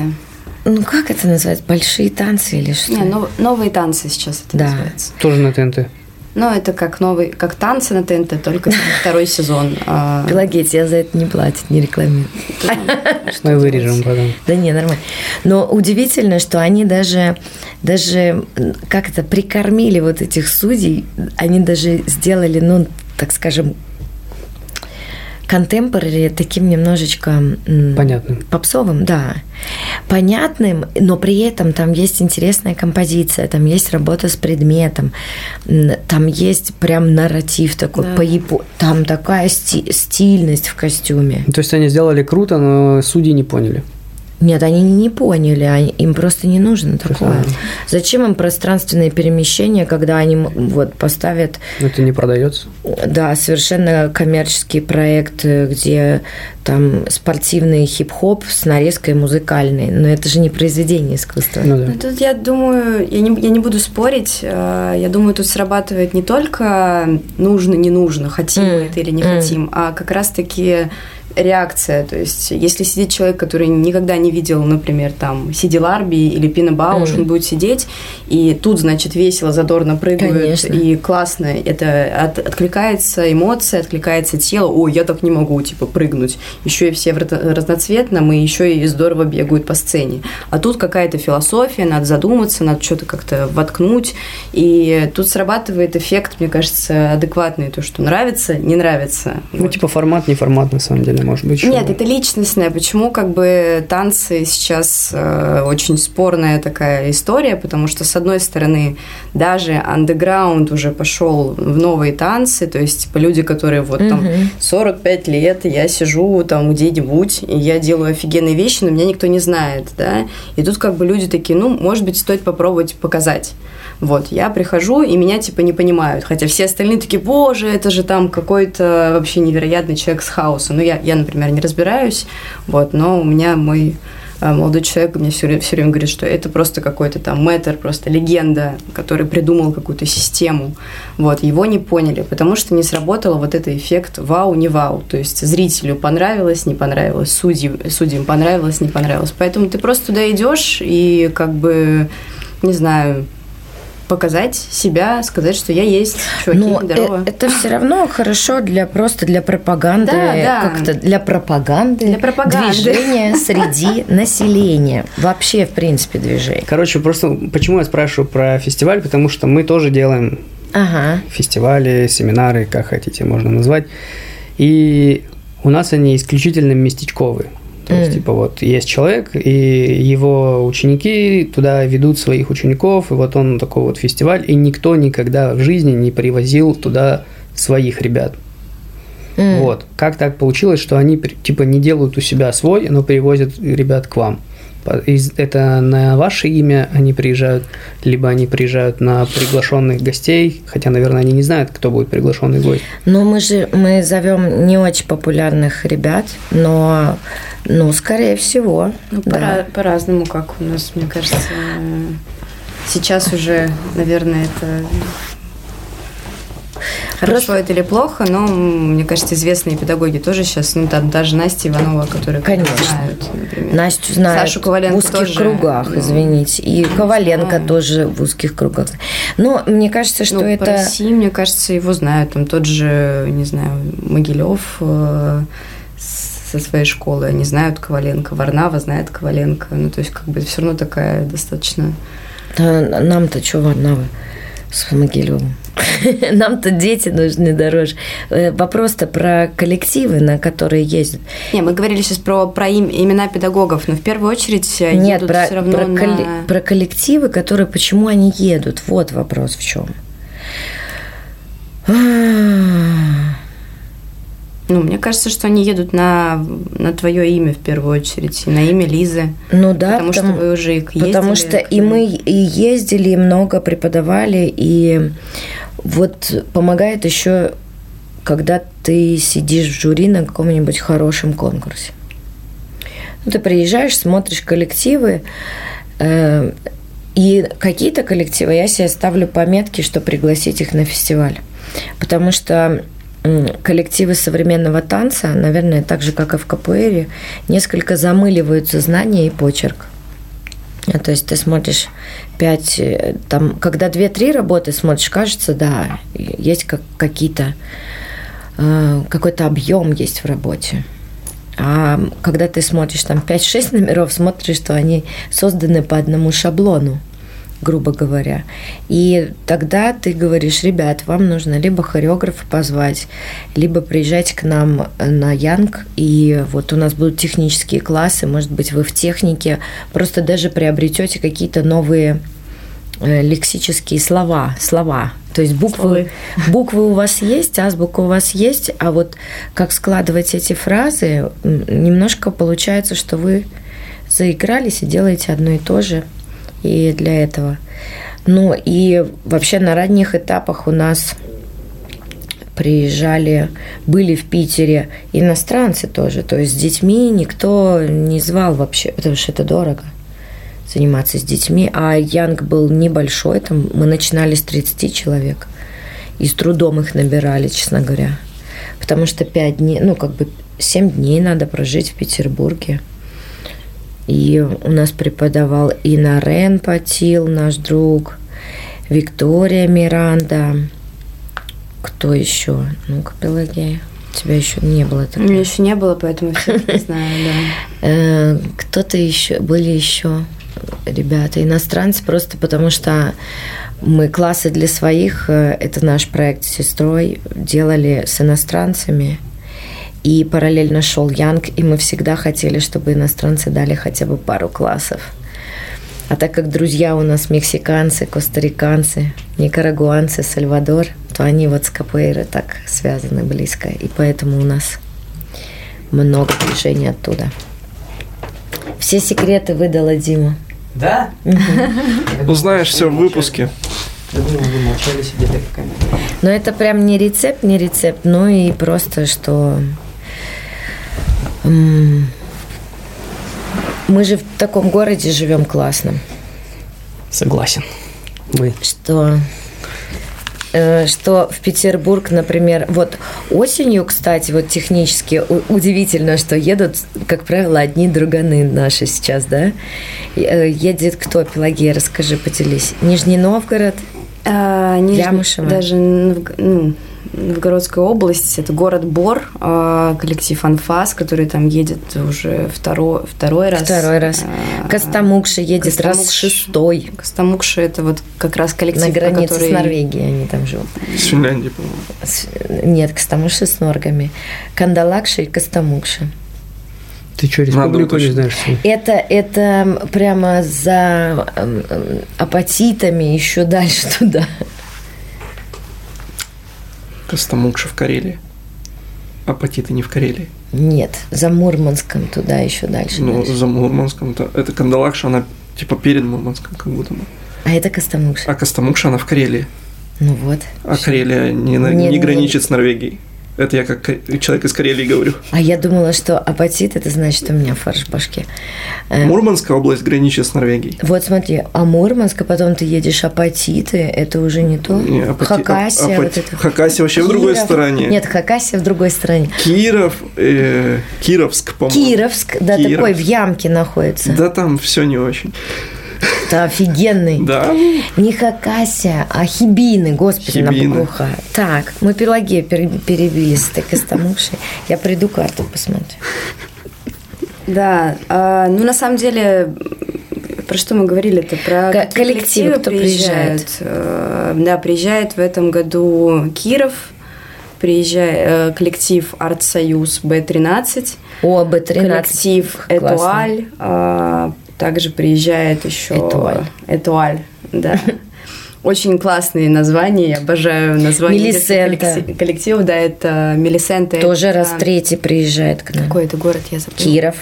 Speaker 4: Ну как это называется? Большие танцы или что?
Speaker 5: Не, нов- новые танцы сейчас это
Speaker 4: Да.
Speaker 5: называется.
Speaker 2: Тоже на ТНТ.
Speaker 5: Но это как новый, как танцы на ТНТ, только (laughs) второй сезон. А,
Speaker 4: Пелагея тебя за это не платят, не рекламируют. (laughs)
Speaker 2: Мы вырежем потом.
Speaker 4: Да не, нормально. Но удивительно, что они даже, даже м, как это, прикормили вот этих судей, они даже сделали, ну, так скажем, контемпорари таким немножечко... м,
Speaker 2: Понятно.
Speaker 4: Попсовым, да. Понятным, но при этом там есть интересная композиция, там есть работа с предметом, там есть прям нарратив такой
Speaker 5: Да.
Speaker 4: по япо- Там такая сти- стильность в костюме.
Speaker 2: То есть они сделали круто, но судьи не поняли.
Speaker 4: Нет, они не поняли, они- им просто не нужно такое. Зачем им пространственные перемещения, когда они вот поставят,
Speaker 2: Это не продается.
Speaker 4: да, совершенно коммерческий проект, э, где там спортивный хип-хоп с нарезкой музыкальной, но это же не произведение искусства.
Speaker 2: Ну да.
Speaker 5: Ну, тут я думаю, я не, я не буду спорить, э, я думаю, тут срабатывает не только нужно, не нужно, хотим мы
Speaker 4: М,
Speaker 5: это или не
Speaker 4: м.
Speaker 5: хотим, а как раз-таки реакция. То есть, если сидит человек, который никогда не видел, например, там, Сиди Ларби или Пина Бауш,
Speaker 4: Мгм.
Speaker 5: он будет сидеть, и тут, значит, весело, задорно прыгают,
Speaker 4: Конечно.
Speaker 5: и классно, это от- откликается эмоция, откликается тело, ой, я так не могу, типа, прыгнуть. Еще и все в разноцветном, и еще и здорово бегают по сцене. А тут какая-то философия, надо задуматься, надо что-то как-то воткнуть, и тут срабатывает эффект, мне кажется, адекватный, то, что нравится, не нравится.
Speaker 2: Ну,
Speaker 5: Вот.
Speaker 2: типа формат, не формат, на самом деле, может быть.
Speaker 5: Нет,
Speaker 2: что-
Speaker 5: это личностное. Почему как бы танцы сейчас э, очень спорная такая история, потому что с одной стороны даже андеграунд уже пошел в новые танцы, то есть типа люди, которые вот там
Speaker 4: Мгм.
Speaker 5: 45 лет, я сижу там где-нибудь, и я делаю офигенные вещи, но меня никто не знает, да, и тут как бы люди такие, ну, может быть, стоит попробовать показать. Вот, я прихожу, и меня типа не понимают, хотя все остальные такие, боже, это же там какой-то вообще невероятный человек с хаоса. Ну, я, я например, не разбираюсь, вот, но у меня мой э, молодой человек мне все, время говорит, что это просто какой-то там мэтр, просто легенда, который придумал какую-то систему. Вот, его не поняли, потому что не сработал вот этот эффект вау, не вау. То есть зрителю понравилось, не понравилось, судьям, судьям понравилось, не понравилось. Поэтому ты просто туда идешь и как бы, не знаю, показать себя, сказать, что я есть, чуваки,
Speaker 4: Но
Speaker 5: здорово.
Speaker 4: э- это все равно хорошо для просто для пропаганды,
Speaker 5: Да, да.
Speaker 4: как-то для пропаганды,
Speaker 5: Для пропаганды.
Speaker 4: движения среди (laughs) населения, вообще в принципе движение.
Speaker 2: Короче, просто почему я спрашиваю про фестиваль, потому что мы тоже делаем
Speaker 4: Ага.
Speaker 2: фестивали, семинары, как хотите, можно назвать. И у нас они исключительно местечковые. То есть,
Speaker 4: Мгм.
Speaker 2: типа, вот есть человек, и его ученики туда ведут своих учеников, и вот он такой вот фестиваль, и никто никогда в жизни не привозил туда своих ребят.
Speaker 4: М.
Speaker 2: Вот. Как так получилось, что они, типа, не делают у себя свой, но привозят ребят к вам? По- Это на ваше имя они приезжают, либо они приезжают на приглашенных гостей, хотя, наверное, они не знают, кто будет приглашенный гость.
Speaker 4: Ну, мы же мы зовем не очень популярных ребят, но, ну, скорее всего,
Speaker 5: Ну,
Speaker 4: да.
Speaker 5: пора- по-разному, как у нас, мне кажется. Сейчас уже, наверное, это хорошо
Speaker 4: Просто-
Speaker 5: это или плохо, но мне кажется, известные педагоги тоже сейчас, ну там даже Настя Иванова, которую
Speaker 4: Конечно.
Speaker 5: знают, например.
Speaker 4: Настю знают
Speaker 5: Сашу Коваленко
Speaker 4: в узких
Speaker 5: тоже,
Speaker 4: кругах,
Speaker 5: ну,
Speaker 4: извините. И Коваленко тоже в узких кругах. Но мне кажется, что
Speaker 5: ну,
Speaker 4: это...
Speaker 5: по России, мне кажется, его знают. Там тот же, не знаю, Могилев э, со своей школы, они знают Коваленко, Варнава знает Коваленко. Ну, то есть, как бы, все равно такая достаточно...
Speaker 4: Да, нам-то что, Варнава с Могилевым? (laughs) Нам-то дети нужны дороже. Э, Вопрос-то про коллективы, на которые ездят.
Speaker 5: Не, мы говорили сейчас про, про им- имена педагогов, но в первую очередь э,
Speaker 4: Нет,
Speaker 5: едут
Speaker 4: про,
Speaker 5: все равно
Speaker 4: про,
Speaker 5: на...
Speaker 4: колле- про коллективы, которые, почему они едут. Вот вопрос в чем.
Speaker 5: Ну, мне кажется, что они едут на, на твое имя в первую очередь, и на имя Лизы.
Speaker 4: Ну да,
Speaker 5: потому, что вы уже и ездили.
Speaker 4: Потому что
Speaker 5: к
Speaker 4: и мы и ездили, и много преподавали, и вот помогает еще, когда ты сидишь в жюри на каком-нибудь хорошем конкурсе. Ну, ты приезжаешь, смотришь коллективы, э, и какие-то коллективы я себе ставлю пометки, что пригласить их на фестиваль. Потому что коллективы современного танца, наверное, так же, как и в КПР, несколько замыливаются знания и почерк. То есть ты смотришь пять, э, там, когда две-три работы смотришь, кажется, да, есть как, какие-то, э, какой-то объем есть в работе. А когда ты смотришь там 5-6 номеров, смотришь, что они созданы по одному шаблону, грубо говоря. И тогда ты говоришь, ребят, вам нужно либо хореографа позвать, либо приезжать к нам на Янг, и вот у нас будут технические классы, может быть, вы в технике просто даже приобретете какие-то новые э, лексические слова, слова. То есть буквы, буквы у вас есть, азбука у вас есть, а вот как складывать эти фразы, немножко получается, что вы заигрались и делаете одно и то же. И для этого. Ну и вообще на ранних этапах у нас приезжали, были в Питере иностранцы тоже. То есть с детьми никто не звал вообще, потому что это дорого заниматься с детьми. А Янг был небольшой, там мы начинали с 30 человек. И с трудом их набирали, честно говоря. Потому что 5 дней, ну как бы 7 дней надо прожить в Петербурге. И у нас преподавал Ина Рен Патил, наш друг, Виктория Миранда, кто еще? Ну-ка, Пелагея. Тебя еще не было
Speaker 5: У меня еще не было, поэтому всех не знаю, да. (laughs)
Speaker 4: Э, Кто-то еще, были еще ребята, иностранцы, просто потому что мы классы для своих, э, это наш проект с сестрой, делали с иностранцами. И параллельно шел Янг, и мы всегда хотели, чтобы иностранцы дали хотя бы пару классов. А так как друзья у нас мексиканцы, костариканцы, никарагуанцы, Сальвадор, то они вот с Капуэйрой так связаны близко. И поэтому у нас много движений оттуда. Все секреты выдала Дима.
Speaker 2: Да?
Speaker 1: Узнаешь все в выпуске.
Speaker 2: Я думал, вы молчали, сидели в камере.
Speaker 4: Но это прям не рецепт, не рецепт, но и просто, что мы же в таком городе живем классном,
Speaker 2: Согласен. Вы.
Speaker 4: что э, что в Петербург, например, вот осенью, кстати, вот технически удивительно, что едут, как правило, одни друганы наши сейчас, да? Э, Едет кто, Пелагея, расскажи, поделись. Нижний Новгород,
Speaker 5: А, Нижний-
Speaker 4: Ямышево.
Speaker 5: Даже ну, Новгородская область, это город Бор, а, коллектив «Анфас», который там едет уже второй, второй раз.
Speaker 4: второй раз.
Speaker 5: А,
Speaker 4: Костомукша едет раз
Speaker 5: Костомукш.
Speaker 4: шестой.
Speaker 5: Костомукша – это вот как раз коллектив,
Speaker 4: На границе
Speaker 5: который...
Speaker 4: с Норвегией они там живут.
Speaker 1: С Финляндии, по-моему.
Speaker 4: Нет, Костомукша с норгами. Кандалакша и Костомукша.
Speaker 2: Ты что,
Speaker 1: Надо
Speaker 2: республику не знаешь?
Speaker 4: Это, это прямо за апатитами еще дальше туда.
Speaker 1: Костомукша в Карелии. Апатиты не в Карелии.
Speaker 4: Нет, за Мурманском туда еще дальше.
Speaker 1: Ну,
Speaker 4: дальше.
Speaker 1: за Мурманском. -то. Это Кандалакша, она типа перед Мурманском, как будто бы.
Speaker 4: А это Костомукша.
Speaker 1: А Костомукша, она в Карелии.
Speaker 4: Ну вот.
Speaker 1: А Карелия не,
Speaker 4: Не-
Speaker 1: не
Speaker 4: не-
Speaker 1: граничит с Норвегией. Это я как ка- человек из Карелии говорю.
Speaker 4: А я думала, что апатит это значит у меня фарш в башке. Э,
Speaker 1: Мурманская область граничит с Норвегией.
Speaker 4: Вот смотри, а Мурманск, а потом ты едешь апатиты, это уже не то.
Speaker 1: Не, апати-
Speaker 4: Хакасия, вот
Speaker 1: апати-
Speaker 4: это.
Speaker 1: Хакасия вообще в другой
Speaker 4: Киров.
Speaker 1: стороне.
Speaker 4: Нет, Хакасия в другой стороне.
Speaker 1: Киров, э, Кировск, по-моему.
Speaker 4: Кировск, да,
Speaker 1: Киров.
Speaker 4: такой в ямке находится.
Speaker 1: Да там все не очень.
Speaker 4: Это офигенный.
Speaker 1: Да.
Speaker 4: Не Хакасия, а Хибины, господи, на
Speaker 1: Хибины.
Speaker 4: букву Х. Так, мы Пелагею пере- перебили с Костомукшей. Я приду карту посмотрю.
Speaker 5: Да, а, ну на самом деле, про что мы говорили-то? Про
Speaker 4: Ко-
Speaker 5: какие
Speaker 4: коллективы, кто приезжает.
Speaker 5: Э, Да, приезжает в этом году Киров, приезжает э, коллектив Артсоюз Б-13,
Speaker 4: О, Б-13.
Speaker 5: коллектив
Speaker 4: Классно.
Speaker 5: Этуаль, а, также приезжает еще
Speaker 4: Этуаль.
Speaker 5: Этуаль, да. (laughs) Очень классные названия, я обожаю названия
Speaker 4: Мелисента.
Speaker 5: коллективов. Да, это Мелисента.
Speaker 4: Тоже
Speaker 5: это-
Speaker 4: раз третий приезжает к нам.
Speaker 5: Какой это город, я забыла.
Speaker 4: Киров.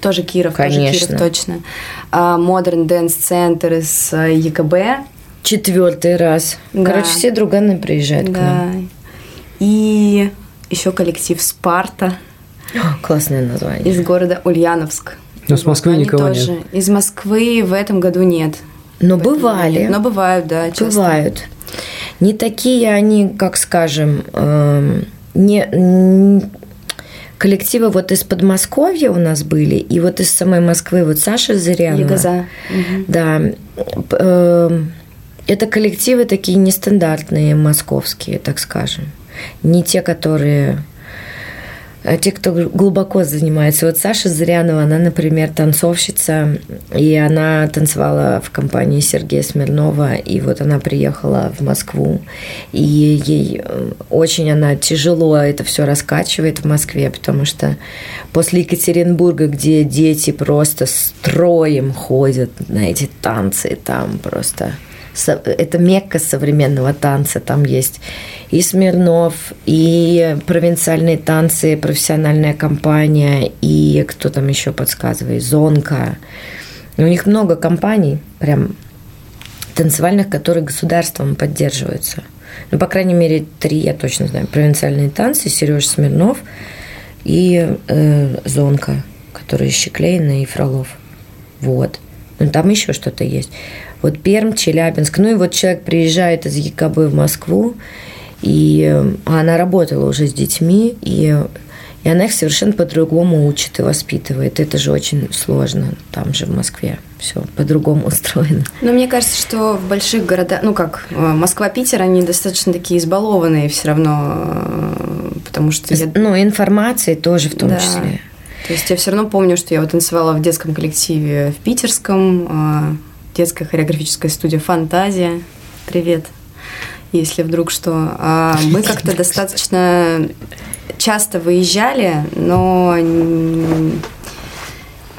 Speaker 5: Тоже Киров, тоже
Speaker 4: Конечно.
Speaker 5: Киров, точно. Modern Dance Center из а, ЕКБ.
Speaker 4: Четвертый раз.
Speaker 5: Да.
Speaker 4: Короче, все друганы приезжают к
Speaker 5: Да.
Speaker 4: нам.
Speaker 5: И еще коллектив Спарта
Speaker 4: Классное название.
Speaker 5: из города Ульяновск.
Speaker 2: Но с Москвы
Speaker 5: Они
Speaker 2: никого
Speaker 5: тоже.
Speaker 2: нет.
Speaker 5: Из Москвы в этом году нет.
Speaker 4: Но
Speaker 5: году
Speaker 4: бывали.
Speaker 5: нет. Но бывают, да, часто.
Speaker 4: Бывают. Не такие они, как скажем, эм, не м, коллективы вот из Подмосковья у нас были, и вот из самой Москвы вот Саша Зырянова.
Speaker 5: Егоза. Мгм.
Speaker 4: Да. Эм, Это коллективы такие нестандартные, московские, так скажем. Не те, которые... а Те, кто глубоко занимается. Вот Саша Зырянова, она, например, танцовщица, и она танцевала в компании Сергея Смирнова, и вот она приехала в Москву, и ей э, очень она тяжело это все раскачивает в Москве, потому что после Екатеринбурга, где дети просто строем ходят на эти танцы, там просто это мекка современного танца. Там есть и Смирнов, и провинциальные танцы, профессиональная компания, и кто там еще подсказывает, Зонка. У них много компаний, прям танцевальных, которые государством поддерживаются. Ну, по крайней мере, три я точно знаю. Провинциальные танцы, Сереж Смирнов и э, Зонка, которые Щеклейна и Фролов. Вот. Ну, там еще что-то есть. Вот Перм, Челябинск. Ну, и вот человек приезжает из ЕКБ в Москву, и э, она работала уже с детьми, и, и она их совершенно по-другому учит и воспитывает. Это же очень сложно там же в Москве. Все по-другому (laughs) устроено.
Speaker 5: Но мне кажется, что в больших городах, ну как э, Москва, Питер, они достаточно такие избалованные все равно, э, потому что я...
Speaker 4: Ну, информации тоже в том
Speaker 5: Да.
Speaker 4: числе.
Speaker 5: То есть я все равно помню, что я вот танцевала в детском коллективе в питерском, э, детская хореографическая студия «Фантазия». Привет, если вдруг что. А мы как-то достаточно часто выезжали, но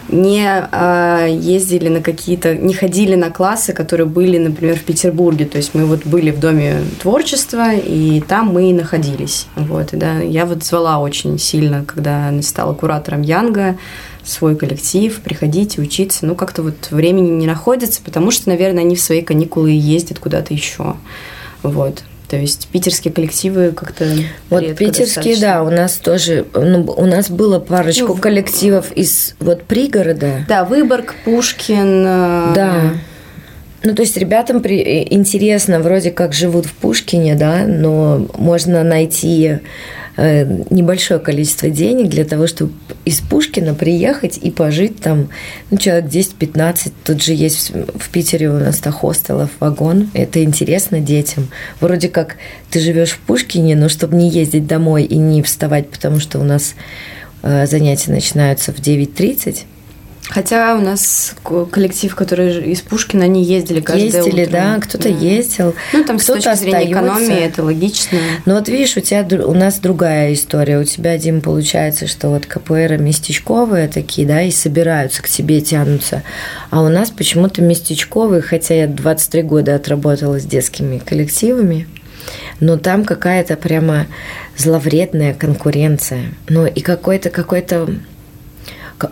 Speaker 5: не а, ездили на какие-то, не ходили на классы, которые были, например, в Петербурге. То есть мы вот были в Доме творчества, и там мы и находились. Вот, и да, я вот звала очень сильно, когда стала куратором Янга, свой коллектив, приходите, учиться. Ну, как-то вот времени не находится, потому что, наверное, они в свои каникулы ездят куда-то еще. Вот. То есть питерские коллективы как-то
Speaker 4: Вот
Speaker 5: редко
Speaker 4: питерские,
Speaker 5: достаточно.
Speaker 4: да, у нас тоже, ну, у нас было парочку
Speaker 5: Ну,
Speaker 4: коллективов из вот пригорода.
Speaker 5: Да, Выборг, Пушкин. э,
Speaker 4: Да. Ну, то есть ребятам при- э, интересно, вроде как живут в Пушкине, да, но можно найти э, небольшое количество денег для того, чтобы из Пушкина приехать и пожить там, ну, человек 10-15. Тут же есть в- в Питере у нас то хостелов вагон. Это интересно детям. Вроде как ты живешь в Пушкине, но чтобы не ездить домой и не вставать, потому что у нас э, занятия начинаются в 9.30,
Speaker 5: Хотя у нас ко- коллектив, который из Пушкина, они ездили каждое
Speaker 4: ездили,
Speaker 5: утро.
Speaker 4: да, кто-то ездил.
Speaker 5: Ну, там с точки зрения
Speaker 4: остается.
Speaker 5: экономии это логично.
Speaker 4: Ну вот видишь, у тебя у нас другая история. У тебя, Дим, получается, что вот КПР местечковые такие, да, и собираются к тебе, тянутся. А у нас почему-то местечковые, хотя я 23 года отработала с детскими коллективами, но там какая-то прямо зловредная конкуренция. Ну и какой-то какой-то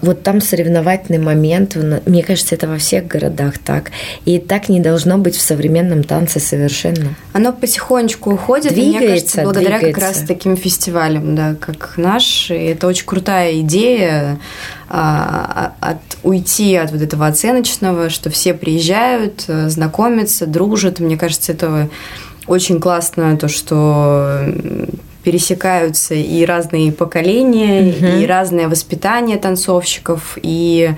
Speaker 4: вот там соревновательный момент, мне кажется, это во всех городах так. И так не должно быть в современном танце совершенно.
Speaker 5: Оно потихонечку уходит, и мне кажется,
Speaker 4: Двигается,
Speaker 5: благодаря как
Speaker 4: двигается.
Speaker 5: раз таким фестивалям, да, как наш. И это очень крутая идея а, от, уйти от вот этого оценочного, что все приезжают, э, знакомятся, дружат. Мне кажется, это очень классно, то, что пересекаются и разные поколения, и разное воспитание танцовщиков, и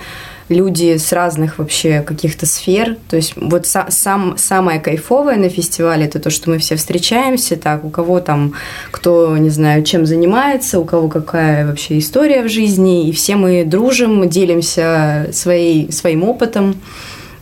Speaker 5: люди с разных вообще каких-то сфер. То есть вот са- сам, самое кайфовое на фестивале это то, что мы все встречаемся, так, у кого там, кто, не знаю, чем занимается, у кого какая вообще история в жизни, и все мы дружим, делимся своей, своим опытом,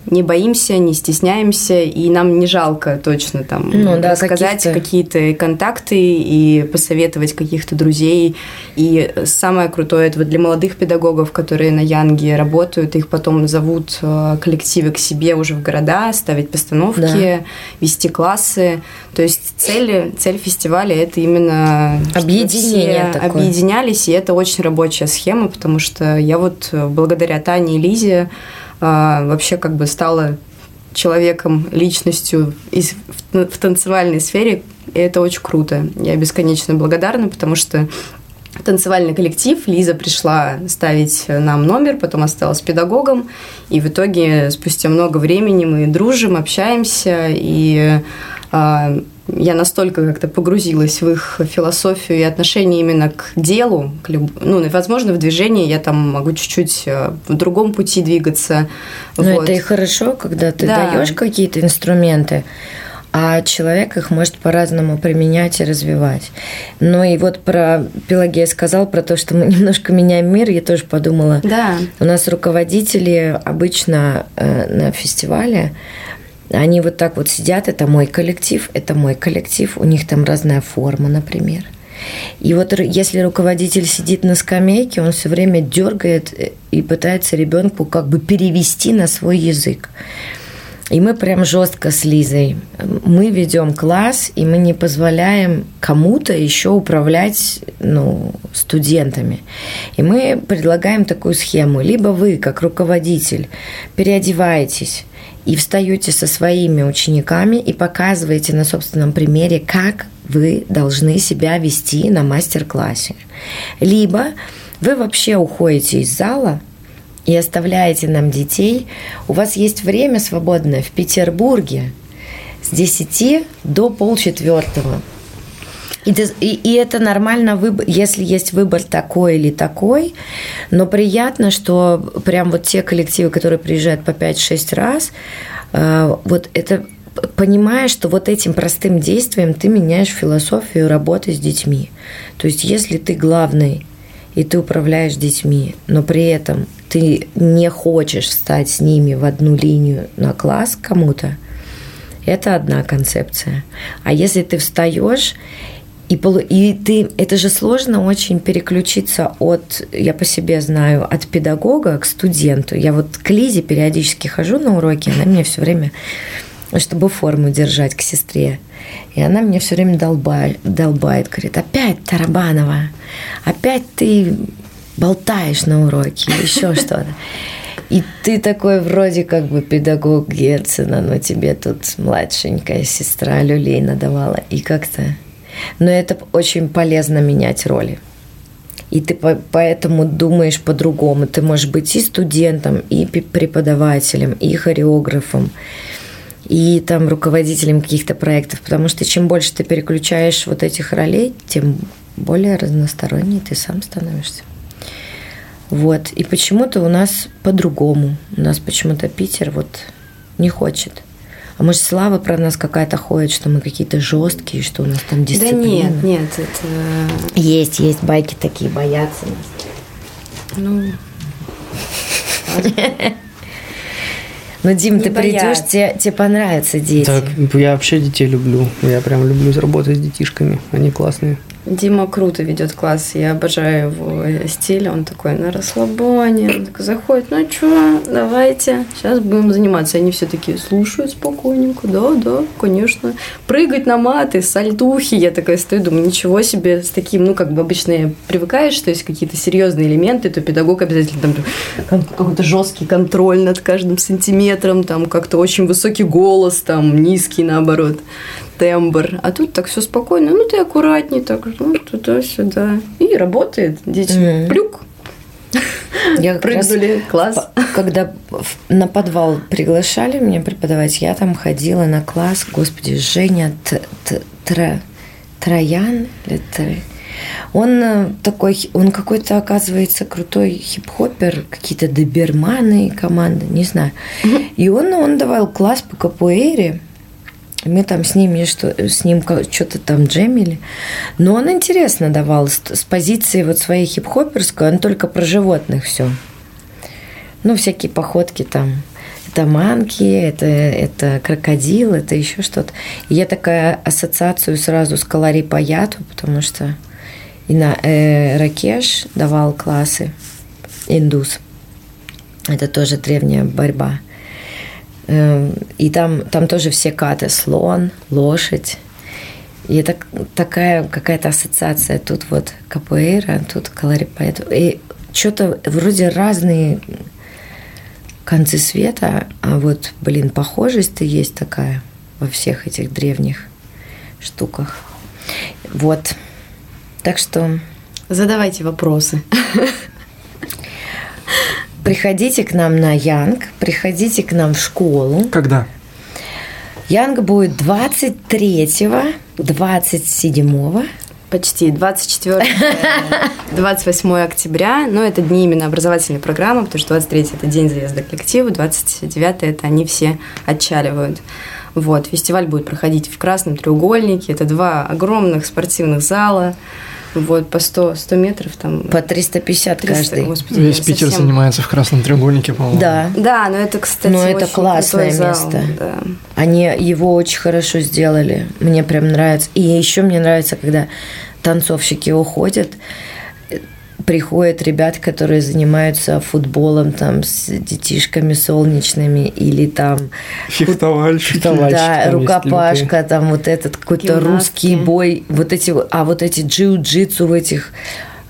Speaker 5: не боимся, не стесняемся, и нам не жалко точно там
Speaker 4: Ну да,
Speaker 5: рассказать какие-то контакты и посоветовать каких-то друзей. И самое крутое это вот для молодых педагогов, которые на Янге работают, их потом зовут э, коллективы к себе уже в города, ставить постановки,
Speaker 4: Да.
Speaker 5: вести классы. То есть цель, цель фестиваля это именно
Speaker 4: Объединение
Speaker 5: все
Speaker 4: такое.
Speaker 5: объединялись, и это очень рабочая схема, потому что я вот э, благодаря Тане и Лизе вообще как бы стала человеком, личностью из, в, в танцевальной сфере, и это очень круто. Я бесконечно благодарна, потому что танцевальный коллектив, Лиза пришла ставить нам номер, потом осталась педагогом, и в итоге спустя много времени мы дружим, общаемся, и а, я настолько как-то погрузилась в их философию и отношение именно к делу, к люб- ну, возможно, в движении я там могу чуть-чуть э, в другом пути двигаться.
Speaker 4: Но
Speaker 5: Вот.
Speaker 4: это и хорошо, когда ты
Speaker 5: Да.
Speaker 4: даешь какие-то инструменты, а человек их может по-разному применять и развивать. Ну и вот про Пелагея сказал, про то, что мы (laughs) немножко меняем мир, я тоже подумала.
Speaker 5: Да.
Speaker 4: У нас руководители обычно э, на фестивале, они вот так вот сидят, это мой коллектив, это мой коллектив, у них там разная форма, например. И вот если руководитель сидит на скамейке, он все время дергает э, и пытается ребенку как бы перевести на свой язык. И мы прям жестко с Лизой. Мы ведем класс, и мы не позволяем кому-то еще управлять ну, студентами. И мы предлагаем такую схему. Либо вы, как руководитель, переодеваетесь и встаете со своими учениками и показываете на собственном примере, как вы должны себя вести на мастер-классе. Либо вы вообще уходите из зала – и оставляете нам детей, у вас есть время свободное в Петербурге с 10 до полчетвертого. И, и, и это нормально, если есть выбор такой или такой, но приятно, что прям вот те коллективы, которые приезжают по 5-6 раз, э, вот это понимаешь, что вот этим простым действием ты меняешь философию работы с детьми. То есть если ты главный и ты управляешь детьми, но при этом ты не хочешь встать с ними в одну линию на класс кому-то, это одна концепция. А если ты встаешь и, и ты, это же сложно очень переключиться от, я по себе знаю, от педагога к студенту. Я вот к Лизе периодически хожу на уроки, она мне все время, чтобы форму держать к сестре. И она мне все время долбает, долбает, говорит, опять Тарабанова, опять ты болтаешь на уроке еще (laughs) что-то. И ты такой вроде как бы педагог Герцена, но тебе тут младшенькая сестра люлей надавала. И как-то... Но это очень полезно менять роли. И ты поэтому думаешь по-другому. Ты можешь быть и студентом, и преподавателем, и хореографом, и там руководителем каких-то проектов. Потому что чем больше ты переключаешь вот этих ролей, тем более разносторонний ты сам становишься. Вот. И почему-то у нас по-другому. У нас почему-то Питер вот не хочет. А может, слава про нас какая-то ходит, что мы какие-то жесткие, что у нас там дисциплина?
Speaker 5: Да нет, нет, это...
Speaker 4: Есть, есть байки такие, боятся нас.
Speaker 5: Ну... (laughs)
Speaker 4: Ну, Дим, ты придешь, тебе, тебе понравятся дети.
Speaker 2: Так, я вообще детей люблю. Я прям люблю работать с детишками. Они классные.
Speaker 5: Дима круто ведет класс, я обожаю его стиль, он такой на расслабоне, он такой заходит, ну что, давайте, сейчас будем заниматься. Они все такие слушают спокойненько, да, да, конечно. Прыгать на маты, сальтухи, я такая стою, думаю, ничего себе, с таким, ну, как бы обычно привыкаешь, что есть какие-то серьезные элементы, то педагог обязательно там какой-то жесткий контроль над каждым сантиметром, там как-то очень высокий голос, там низкий наоборот тембр. А тут так все спокойно. Ну, ты аккуратней, так, ну, туда-сюда. И работает. Дети mm-hmm. плюк.
Speaker 4: Я Прыгнули, класс. Когда на подвал приглашали меня преподавать, я там ходила на класс, господи, Женя Троян, он э, такой, он какой-то, оказывается, крутой хип-хоппер, какие-то доберманы команды, не знаю. И он, он давал класс по капуэре, мы там с ними что, с ним что-то там джемили. Но он интересно давал с, с позиции вот своей хип-хоперской, он только про животных все. Ну, всякие походки там. Это манки, это, это крокодил, это еще что-то. И я такая ассоциацию сразу с Калари Паяту, потому что и на э, Ракеш давал классы индус. Это тоже древняя борьба. Эм, и там, там тоже все каты. Слон, лошадь. И это такая какая-то ассоциация. Тут вот капуэйра, тут колорипайт. И что-то вроде разные концы света, а вот, блин, похожесть-то есть такая во всех этих древних штуках. Вот. Так что...
Speaker 5: Задавайте вопросы. (laughs)
Speaker 4: Приходите к нам на Янг, приходите к нам в школу.
Speaker 1: Когда?
Speaker 4: Янг будет 23-го, 27-го.
Speaker 5: Почти. 24 28 (laughs) октября. Но это дни именно образовательной программы, потому что 23 это день заезда коллектива, 29 это они все отчаливают. Вот. Фестиваль будет проходить в Красном треугольнике. Это два огромных спортивных зала. Вот, по 100, 100 метров там.
Speaker 4: По 350 300, каждый.
Speaker 1: Господи, Весь Питер совсем... занимается в красном треугольнике, по-моему.
Speaker 4: Да.
Speaker 5: Да, но это, кстати,
Speaker 4: Но это классное зал, место. Да. Они его очень хорошо сделали. Мне прям нравится. И еще мне нравится, когда танцовщики уходят, приходят ребята, которые занимаются футболом там с детишками солнечными или там
Speaker 1: Фехтовальщики.
Speaker 2: Фехтовальщики.
Speaker 4: да,
Speaker 2: там есть
Speaker 4: рукопашка, там вот этот какой-то русский бой, вот эти, вот- а вот эти джиу-джитсу в этих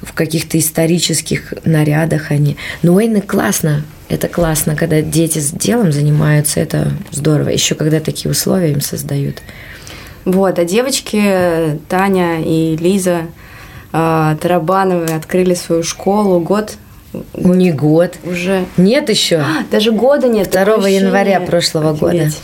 Speaker 4: в каких-то исторических нарядах они. Ну, Уэйны классно. Это классно, когда дети с делом занимаются, это здорово. Еще когда такие условия им создают.
Speaker 5: Вот, а девочки Таня и Лиза Тарабановы открыли свою школу год
Speaker 4: Не год.
Speaker 5: уже.
Speaker 4: Нет еще.
Speaker 5: А, Даже года нет.
Speaker 4: 2
Speaker 5: такое
Speaker 4: января прошлого года.
Speaker 5: Офигеть.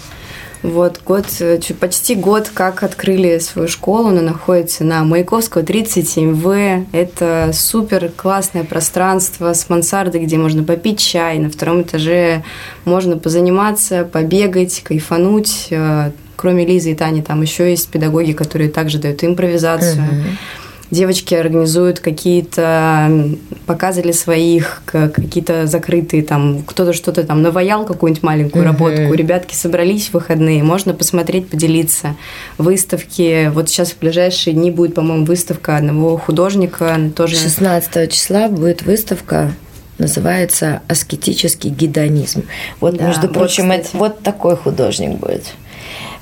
Speaker 5: Вот, год, э, почти год, как открыли свою школу. Она находится на Маяковского, 37В. Это супер классное пространство с мансардой, где можно попить чай. На втором этаже можно позаниматься, побегать, кайфануть. Э, Кроме Лизы и Тани, там еще есть педагоги, которые также дают импровизацию.
Speaker 4: Мгм.
Speaker 5: Девочки организуют какие-то показы для своих, какие-то закрытые там, кто-то что-то там наваял какую-нибудь маленькую
Speaker 4: Мгм.
Speaker 5: работку, ребятки собрались в выходные, можно посмотреть, поделиться. Выставки, вот сейчас в ближайшие дни будет, по-моему, выставка одного художника, тоже
Speaker 4: 16 числа будет выставка называется «Аскетический гедонизм». Вот,
Speaker 5: Да,
Speaker 4: между
Speaker 5: вот,
Speaker 4: прочим,
Speaker 5: кстати.
Speaker 4: это- вот такой художник будет.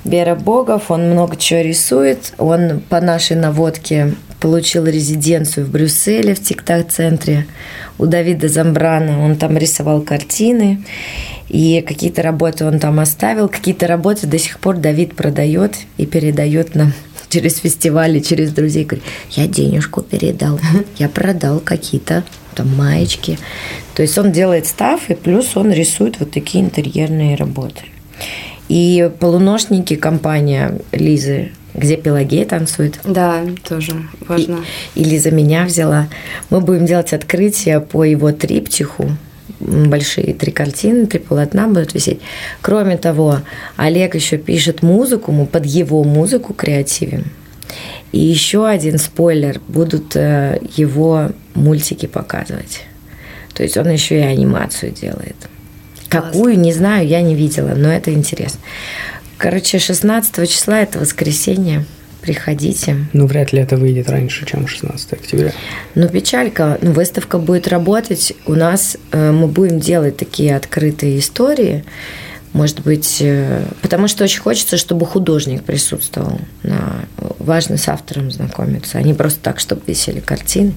Speaker 4: Бера Богов, он много чего рисует. Он по нашей наводке получил резиденцию в Брюсселе, в ТикТак-центре. У Давида Замбрана он там рисовал картины. И какие-то работы он там оставил. Какие-то работы до сих пор Давид продает и передает нам (laughs) через фестивали, через друзей. Говорит, я денежку передал, (laughs) я продал какие-то там маечки. То есть он делает став, и плюс он рисует вот такие интерьерные работы. И полуношники компания Лизы, где Пелагея танцует.
Speaker 5: Да, тоже важно.
Speaker 4: И, и Лиза меня взяла. Мы будем делать открытие по его триптиху. Большие три картины, три полотна будут висеть. Кроме того, Олег еще пишет музыку, мы под его музыку креативим. И еще один спойлер, будут э, его мультики показывать. То есть он еще и анимацию делает. Какую, не знаю, я не видела, но это интересно. Короче, 16 числа это воскресенье. Приходите.
Speaker 2: Ну, вряд ли это выйдет раньше, чем 16 октября.
Speaker 4: Ну, печалька. Ну, выставка будет работать. У нас э, мы будем делать такие открытые истории. Может быть, э, потому что очень хочется, чтобы художник присутствовал. На, важно с автором знакомиться, а не просто так, чтобы висели картины.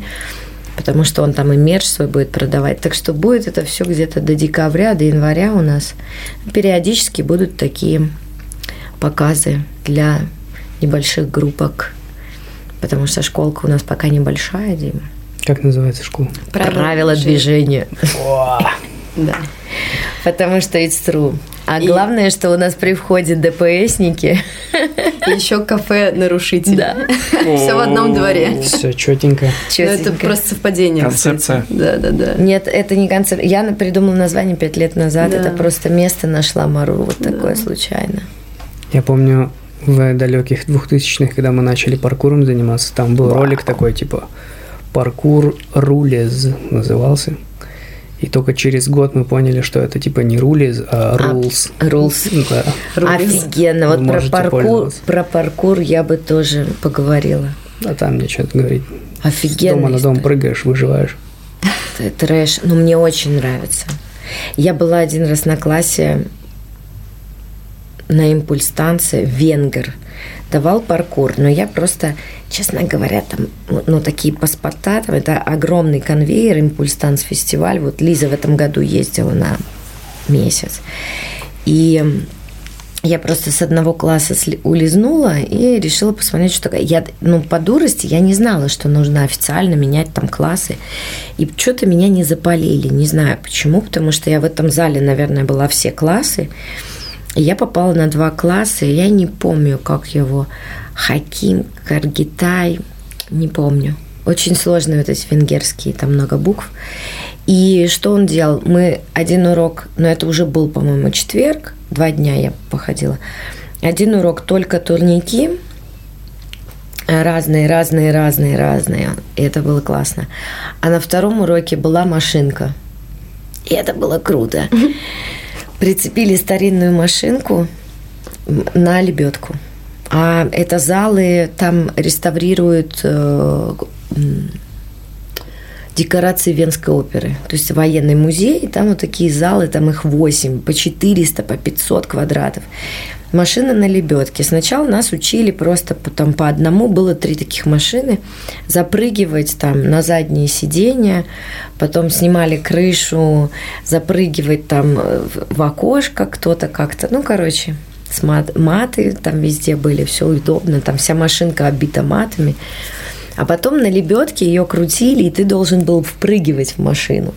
Speaker 4: Потому что он там и мерч свой будет продавать. Так что будет это все где-то до декабря, до января у нас. Периодически будут такие показы для небольших группок. Потому что школка у нас пока небольшая, Дима.
Speaker 2: Как называется школа?
Speaker 4: Правила, движения.
Speaker 5: Да.
Speaker 4: Потому что it's true. А
Speaker 5: И-
Speaker 4: главное, что у нас при входе ДПСники.
Speaker 5: И еще кафе нарушитель.
Speaker 4: Да. (laughs)
Speaker 5: Все в одном дворе.
Speaker 2: Все четенько.
Speaker 5: Ну, это просто совпадение.
Speaker 1: Концепция.
Speaker 5: Да, да, да.
Speaker 4: Нет, это не концепт. Я придумала название пять лет назад. Это просто место нашла Мару. Вот такое случайно.
Speaker 2: Я помню в далеких двухтысячных, когда мы начали паркуром заниматься, там был ролик такой, типа «Паркур рулез» назывался. И только через год мы поняли, что это типа не рулез, а rules.
Speaker 4: Rules.
Speaker 2: Да.
Speaker 4: Офигенно.
Speaker 2: Вы
Speaker 4: Вот про паркур, про паркур я бы тоже поговорила.
Speaker 2: А там мне что-то говорить. С
Speaker 4: Офигенно.
Speaker 2: дома на дом прыгаешь, выживаешь.
Speaker 4: Трэш. Ну, мне очень нравится. Я была один раз на классе на импульс-станции Венгер. Давал паркур, но я просто, честно говоря, там, ну, такие паспорта, там, это огромный конвейер, импульс-танц фестиваль. Вот Лиза в этом году ездила на месяц. И я просто с одного класса улизнула и решила посмотреть, что такое. Я, ну, по дурости я не знала, что нужно официально менять там классы. И что-то меня не запалили. Не знаю почему, потому что я в этом зале, наверное, была все классы. Я попала на два класса, я не помню, как его. Хаким, Каргитай, не помню. Очень сложные вот эти венгерские, там много букв. И что он делал? Мы один урок, но это уже был, по-моему, четверг, два дня я походила. Один урок только турники, разные, разные, разные, разные. И это было классно. А на втором уроке была машинка. И это было круто. Прицепили старинную машинку на лебедку. А это залы, там реставрируют э, декорации Венской оперы. То есть военный музей, и там вот такие залы, там их 8, по 400, по 500 квадратов. Машина на лебедке. Сначала нас учили просто там по одному, было три таких машины, запрыгивать там на задние сиденья, потом снимали крышу, запрыгивать там э, в окошко кто-то как-то, ну, короче, с мат- маты там везде были, все удобно, там вся машинка обита матами. А потом на лебедке ее крутили, и ты должен был впрыгивать в машину.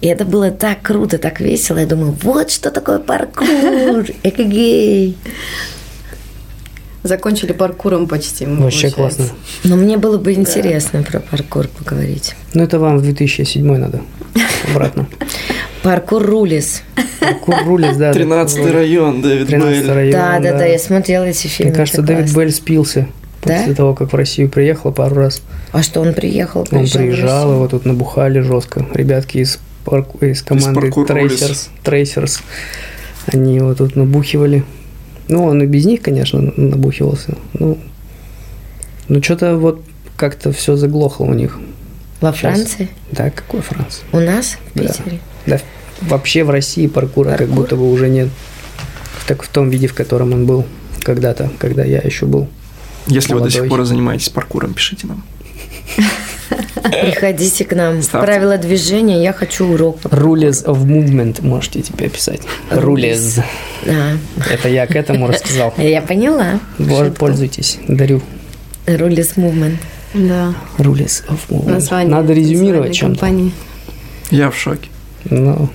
Speaker 4: И это было так круто, так весело. Я думаю, вот что такое паркур, экогей.
Speaker 5: Закончили паркуром почти.
Speaker 2: Вообще
Speaker 5: получается.
Speaker 2: классно.
Speaker 4: Но мне было бы интересно про паркур поговорить.
Speaker 2: Ну, это вам в 2007 надо. Обратно. (laughs)
Speaker 4: Паркур рулис.
Speaker 2: Паркур рулис, да.
Speaker 1: 13 район, Дэвид
Speaker 2: 13
Speaker 1: Бейль.
Speaker 2: район,
Speaker 4: Да, да, да, я смотрела эти фильмы.
Speaker 2: Мне кажется, Дэвид. Белль спился после
Speaker 4: Да?
Speaker 2: того, как в Россию приехал пару раз.
Speaker 4: А что он приехал?
Speaker 2: Он
Speaker 4: приезжал
Speaker 2: его тут набухали жестко. Ребятки из, парку- из команды
Speaker 1: паркур
Speaker 2: Tracers, Tracers, они его тут набухивали. Ну, он и без них, конечно, набухивался. Ну, ну что-то вот как-то все заглохло у них.
Speaker 4: Во
Speaker 2: Сейчас.
Speaker 4: Франции?
Speaker 2: Да, какой Франц?
Speaker 4: У нас? В
Speaker 2: Да.
Speaker 4: Питере?
Speaker 2: Да, вообще в России паркура как
Speaker 4: Паркур?
Speaker 2: будто бы уже нет. Так в том виде, в котором он был когда-то, когда я еще был.
Speaker 1: Если вы до сих
Speaker 2: Молодой.
Speaker 1: пор занимаетесь паркуром, пишите нам. (laughs)
Speaker 4: Приходите к нам.
Speaker 1: Ставьте.
Speaker 4: Правила движения, я хочу урок.
Speaker 2: Rules of Movement можете теперь писать. Rules.
Speaker 4: А,
Speaker 2: Это я к этому рассказал. (laughs)
Speaker 4: я поняла. Шутку.
Speaker 2: Пользуйтесь. Дарю.
Speaker 4: Рулис movement.
Speaker 5: Да.
Speaker 2: Rules of Movement.
Speaker 5: Название.
Speaker 2: Надо резюмировать чем-то.
Speaker 5: компании.
Speaker 1: Я в шоке.
Speaker 2: Ну,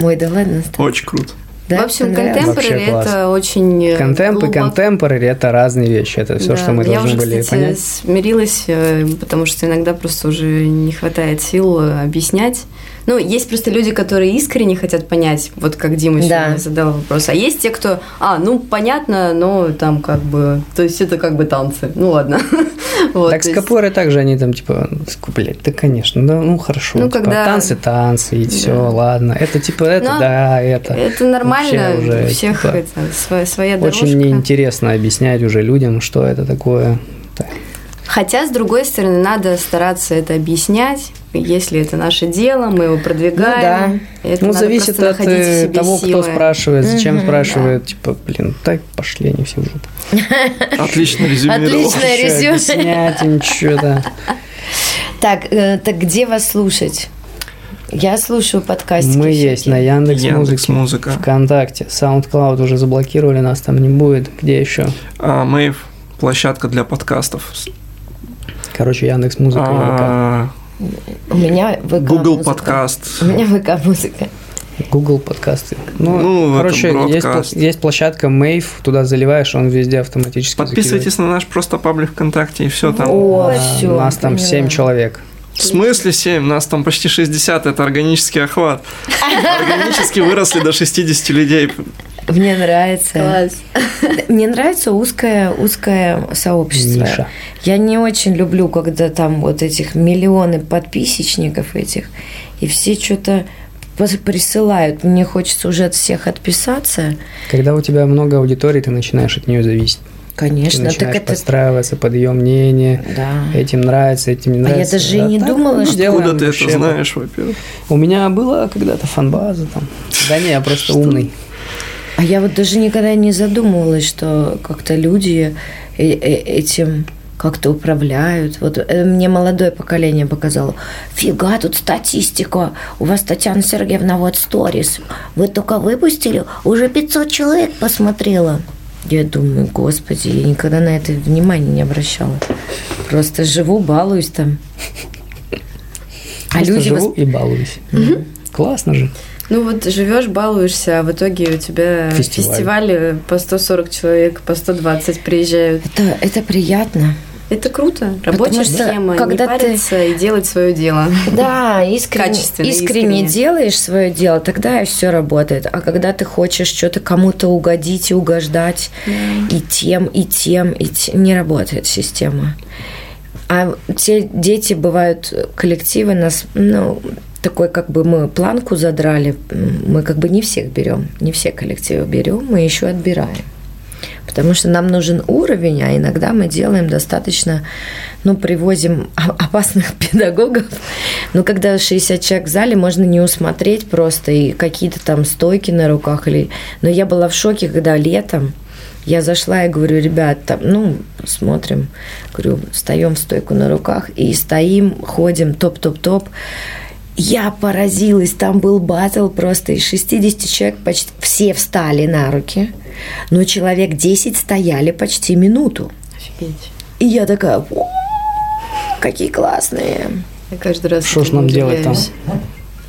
Speaker 4: Ой, да ладно.
Speaker 1: Очень круто.
Speaker 4: Да,
Speaker 5: в общем, контемпорари это очень э,
Speaker 2: контемп и
Speaker 5: глубоко-
Speaker 2: контемпорари – это разные вещи. Это все,
Speaker 5: Да,
Speaker 2: что мы
Speaker 5: Я
Speaker 2: должны
Speaker 5: уже,
Speaker 2: были
Speaker 5: кстати,
Speaker 2: понять.
Speaker 5: смирилась, э, потому что иногда просто уже не хватает сил э, объяснять. Ну, есть просто люди, которые искренне хотят понять, вот как Дима
Speaker 4: Да.
Speaker 5: сегодня задал вопрос. А есть те, кто, а, ну, понятно, но там как бы, то есть это как бы танцы. Ну, ладно. (laughs) Вот,
Speaker 2: так
Speaker 5: то
Speaker 2: с
Speaker 5: есть-
Speaker 2: также они там типа, блядь, да конечно, да, ну хорошо.
Speaker 5: Ну,
Speaker 2: типа,
Speaker 5: когда-
Speaker 2: танцы, танцы, и все,
Speaker 5: Да.
Speaker 2: ладно. Это типа это,
Speaker 5: Ну,
Speaker 2: да, это.
Speaker 5: Это нормально,
Speaker 2: Вообще уже,
Speaker 5: у всех
Speaker 2: типа,
Speaker 5: это, своя, своя дорожка.
Speaker 2: Очень неинтересно объяснять уже людям, что это такое. Так.
Speaker 5: Хотя, с другой стороны, надо стараться это объяснять. Если это наше дело, мы его продвигаем. Это
Speaker 2: Ну, зависит от э,
Speaker 5: себе
Speaker 2: того, кто
Speaker 5: силы.
Speaker 2: спрашивает, зачем
Speaker 4: Мгм,
Speaker 2: спрашивает. Типа, блин, так пошли они все в жопу.
Speaker 1: Отлично резюмировал.
Speaker 4: Отлично.
Speaker 2: Объяснять им что-то.
Speaker 4: Так, э, так где вас слушать? Я слушаю подкастики.
Speaker 2: Мы есть на
Speaker 4: всякие.
Speaker 2: Яндекс
Speaker 1: Яндекс Музыка.
Speaker 2: ВКонтакте, SoundCloud уже заблокировали, нас там не будет. Где еще?
Speaker 1: А, Мэйв площадка для подкастов.
Speaker 2: Короче, Яндекс Музыка.
Speaker 1: А,
Speaker 4: У меня ВК
Speaker 1: Google
Speaker 4: музыка.
Speaker 1: Подкаст.
Speaker 4: У меня ВК музыка.
Speaker 2: Google подкасты. Ну,
Speaker 1: Ну,
Speaker 2: короче, есть, есть площадка Mave, туда заливаешь, он везде автоматически
Speaker 1: Подписывайтесь на наш просто паблик ВКонтакте и все там.
Speaker 4: О,
Speaker 2: закидывает. А,
Speaker 4: всё,
Speaker 2: Нас там
Speaker 4: поняла.
Speaker 2: 7 человек.
Speaker 1: В смысле 7? Нас там почти 60, это органический охват. (laughs) Органически выросли до 60 людей.
Speaker 4: Мне нравится.
Speaker 5: Класс.
Speaker 4: Мне нравится узкое, узкое сообщество.
Speaker 2: Ниша.
Speaker 4: Я не очень люблю, когда там вот этих миллионы подписчиков этих, и все что-то присылают. Мне хочется уже от всех отписаться.
Speaker 2: Когда у тебя много аудитории, ты начинаешь от нее зависеть. Ты
Speaker 4: Конечно, так
Speaker 2: начинаешь
Speaker 4: это...
Speaker 2: подстраиваться под ее мнение.
Speaker 4: Да.
Speaker 2: Этим нравится, этим не
Speaker 4: А я
Speaker 2: нравится.
Speaker 4: даже и не
Speaker 2: так
Speaker 4: думала,
Speaker 2: мы
Speaker 4: что-
Speaker 1: Откуда ты
Speaker 2: вообще.
Speaker 1: это знаешь, во-первых?
Speaker 2: У меня была когда-то фанбаза там. Да не, я просто умный.
Speaker 4: А я вот даже никогда не задумывалась, что как-то люди э- э- этим как-то управляют. Вот э, мне молодое поколение показало. Фига, тут статистика. У вас, Татьяна Сергеевна, вот сторис. Вы только выпустили, уже 500 человек посмотрело. Я думаю, господи, я никогда на это внимания не обращала. Просто живу, балуюсь там. А
Speaker 2: Просто
Speaker 4: люди
Speaker 2: живу
Speaker 4: вос-
Speaker 2: и балуюсь. Классно же.
Speaker 5: Ну вот живешь, балуешься, а в итоге у тебя
Speaker 2: Фестиваль.
Speaker 5: фестивали по 140 человек, по 120 приезжают.
Speaker 4: Это, это приятно.
Speaker 5: Это круто. Рабочая
Speaker 4: что
Speaker 5: схема.
Speaker 4: когда
Speaker 5: не
Speaker 4: ты-
Speaker 5: париться и делать свое дело.
Speaker 4: Да, искренне, искренне,
Speaker 5: искренне.
Speaker 4: делаешь свое дело, тогда и все работает. А когда ты хочешь что-то кому-то угодить и угождать, и тем, и тем, и тем, не работает система. А те дети бывают, коллективы нас, ну, такой как бы мы планку задрали, мы как бы не всех берем, не все коллективы берем, мы еще отбираем. Потому что нам нужен уровень, а иногда мы делаем достаточно, ну, привозим (laughs) опасных педагогов, Но когда 60 человек в зале, можно не усмотреть просто и какие-то там стойки на руках. Или... Но я была в шоке, когда летом я зашла и говорю, ребят, ну, смотрим, говорю, встаем в стойку на руках и стоим, ходим, топ-топ-топ. Я поразилась, там был батл просто из 60 человек, почти все встали на руки, но человек 10 стояли почти минуту.
Speaker 5: Офигеть.
Speaker 4: И я такая, «О, какие классные.
Speaker 5: Я каждый раз
Speaker 2: Что ж нам делать там?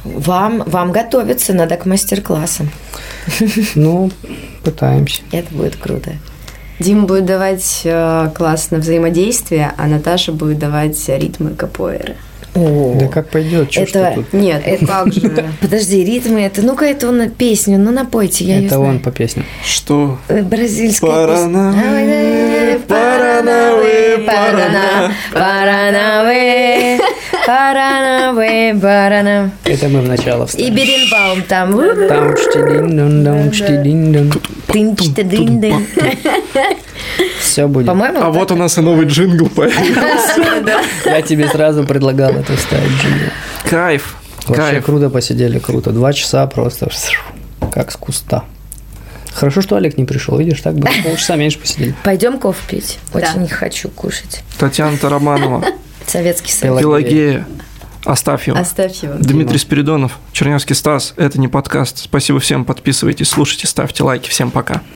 Speaker 4: Вам, вам готовиться надо к мастер-классам. (laughs)
Speaker 2: Ну, пытаемся.
Speaker 4: Это будет круто.
Speaker 5: Дима будет давать э, класс на взаимодействие, а Наташа будет давать ритмы капоэйры.
Speaker 4: О,
Speaker 2: Да как пойдет, что
Speaker 4: Это-
Speaker 2: тут?
Speaker 5: Нет, ну (laughs) как же.
Speaker 4: Подожди, ритмы это, ну-ка это он на песню, ну напойте, я
Speaker 2: Это он по песне.
Speaker 1: Что?
Speaker 4: Э, Бразильская
Speaker 1: Паранавы,
Speaker 4: песня. Паранавы, парана, паранавы, паранавы, парана.
Speaker 2: Это мы в начало
Speaker 4: И
Speaker 2: вставим.
Speaker 4: Беренбаум там.
Speaker 2: Там штидин-дун, дун, штидин-дун.
Speaker 4: Тын-чты-дын-дын.
Speaker 2: Все будет.
Speaker 4: По-моему,
Speaker 1: А вот у нас и новый джингл появился.
Speaker 2: Я тебе сразу предлагал это вставить. джингл.
Speaker 1: Кайф.
Speaker 2: Вообще
Speaker 1: Кайф.
Speaker 2: круто посидели, круто. Два часа просто как с куста. Хорошо, что Олег не пришел, видишь, так бы полчаса меньше посидели.
Speaker 4: пойдем кофе пить. Очень не хочу кушать.
Speaker 1: Татьяна Тараманова,
Speaker 4: Советский Союз.
Speaker 2: Пелагея.
Speaker 1: Пелагея, Астафьева.
Speaker 5: Оставь его.
Speaker 1: Дмитрий Спиридонов, Чернявский Стас. Это не подкаст. Спасибо всем. Подписывайтесь, слушайте, ставьте лайки. Всем пока.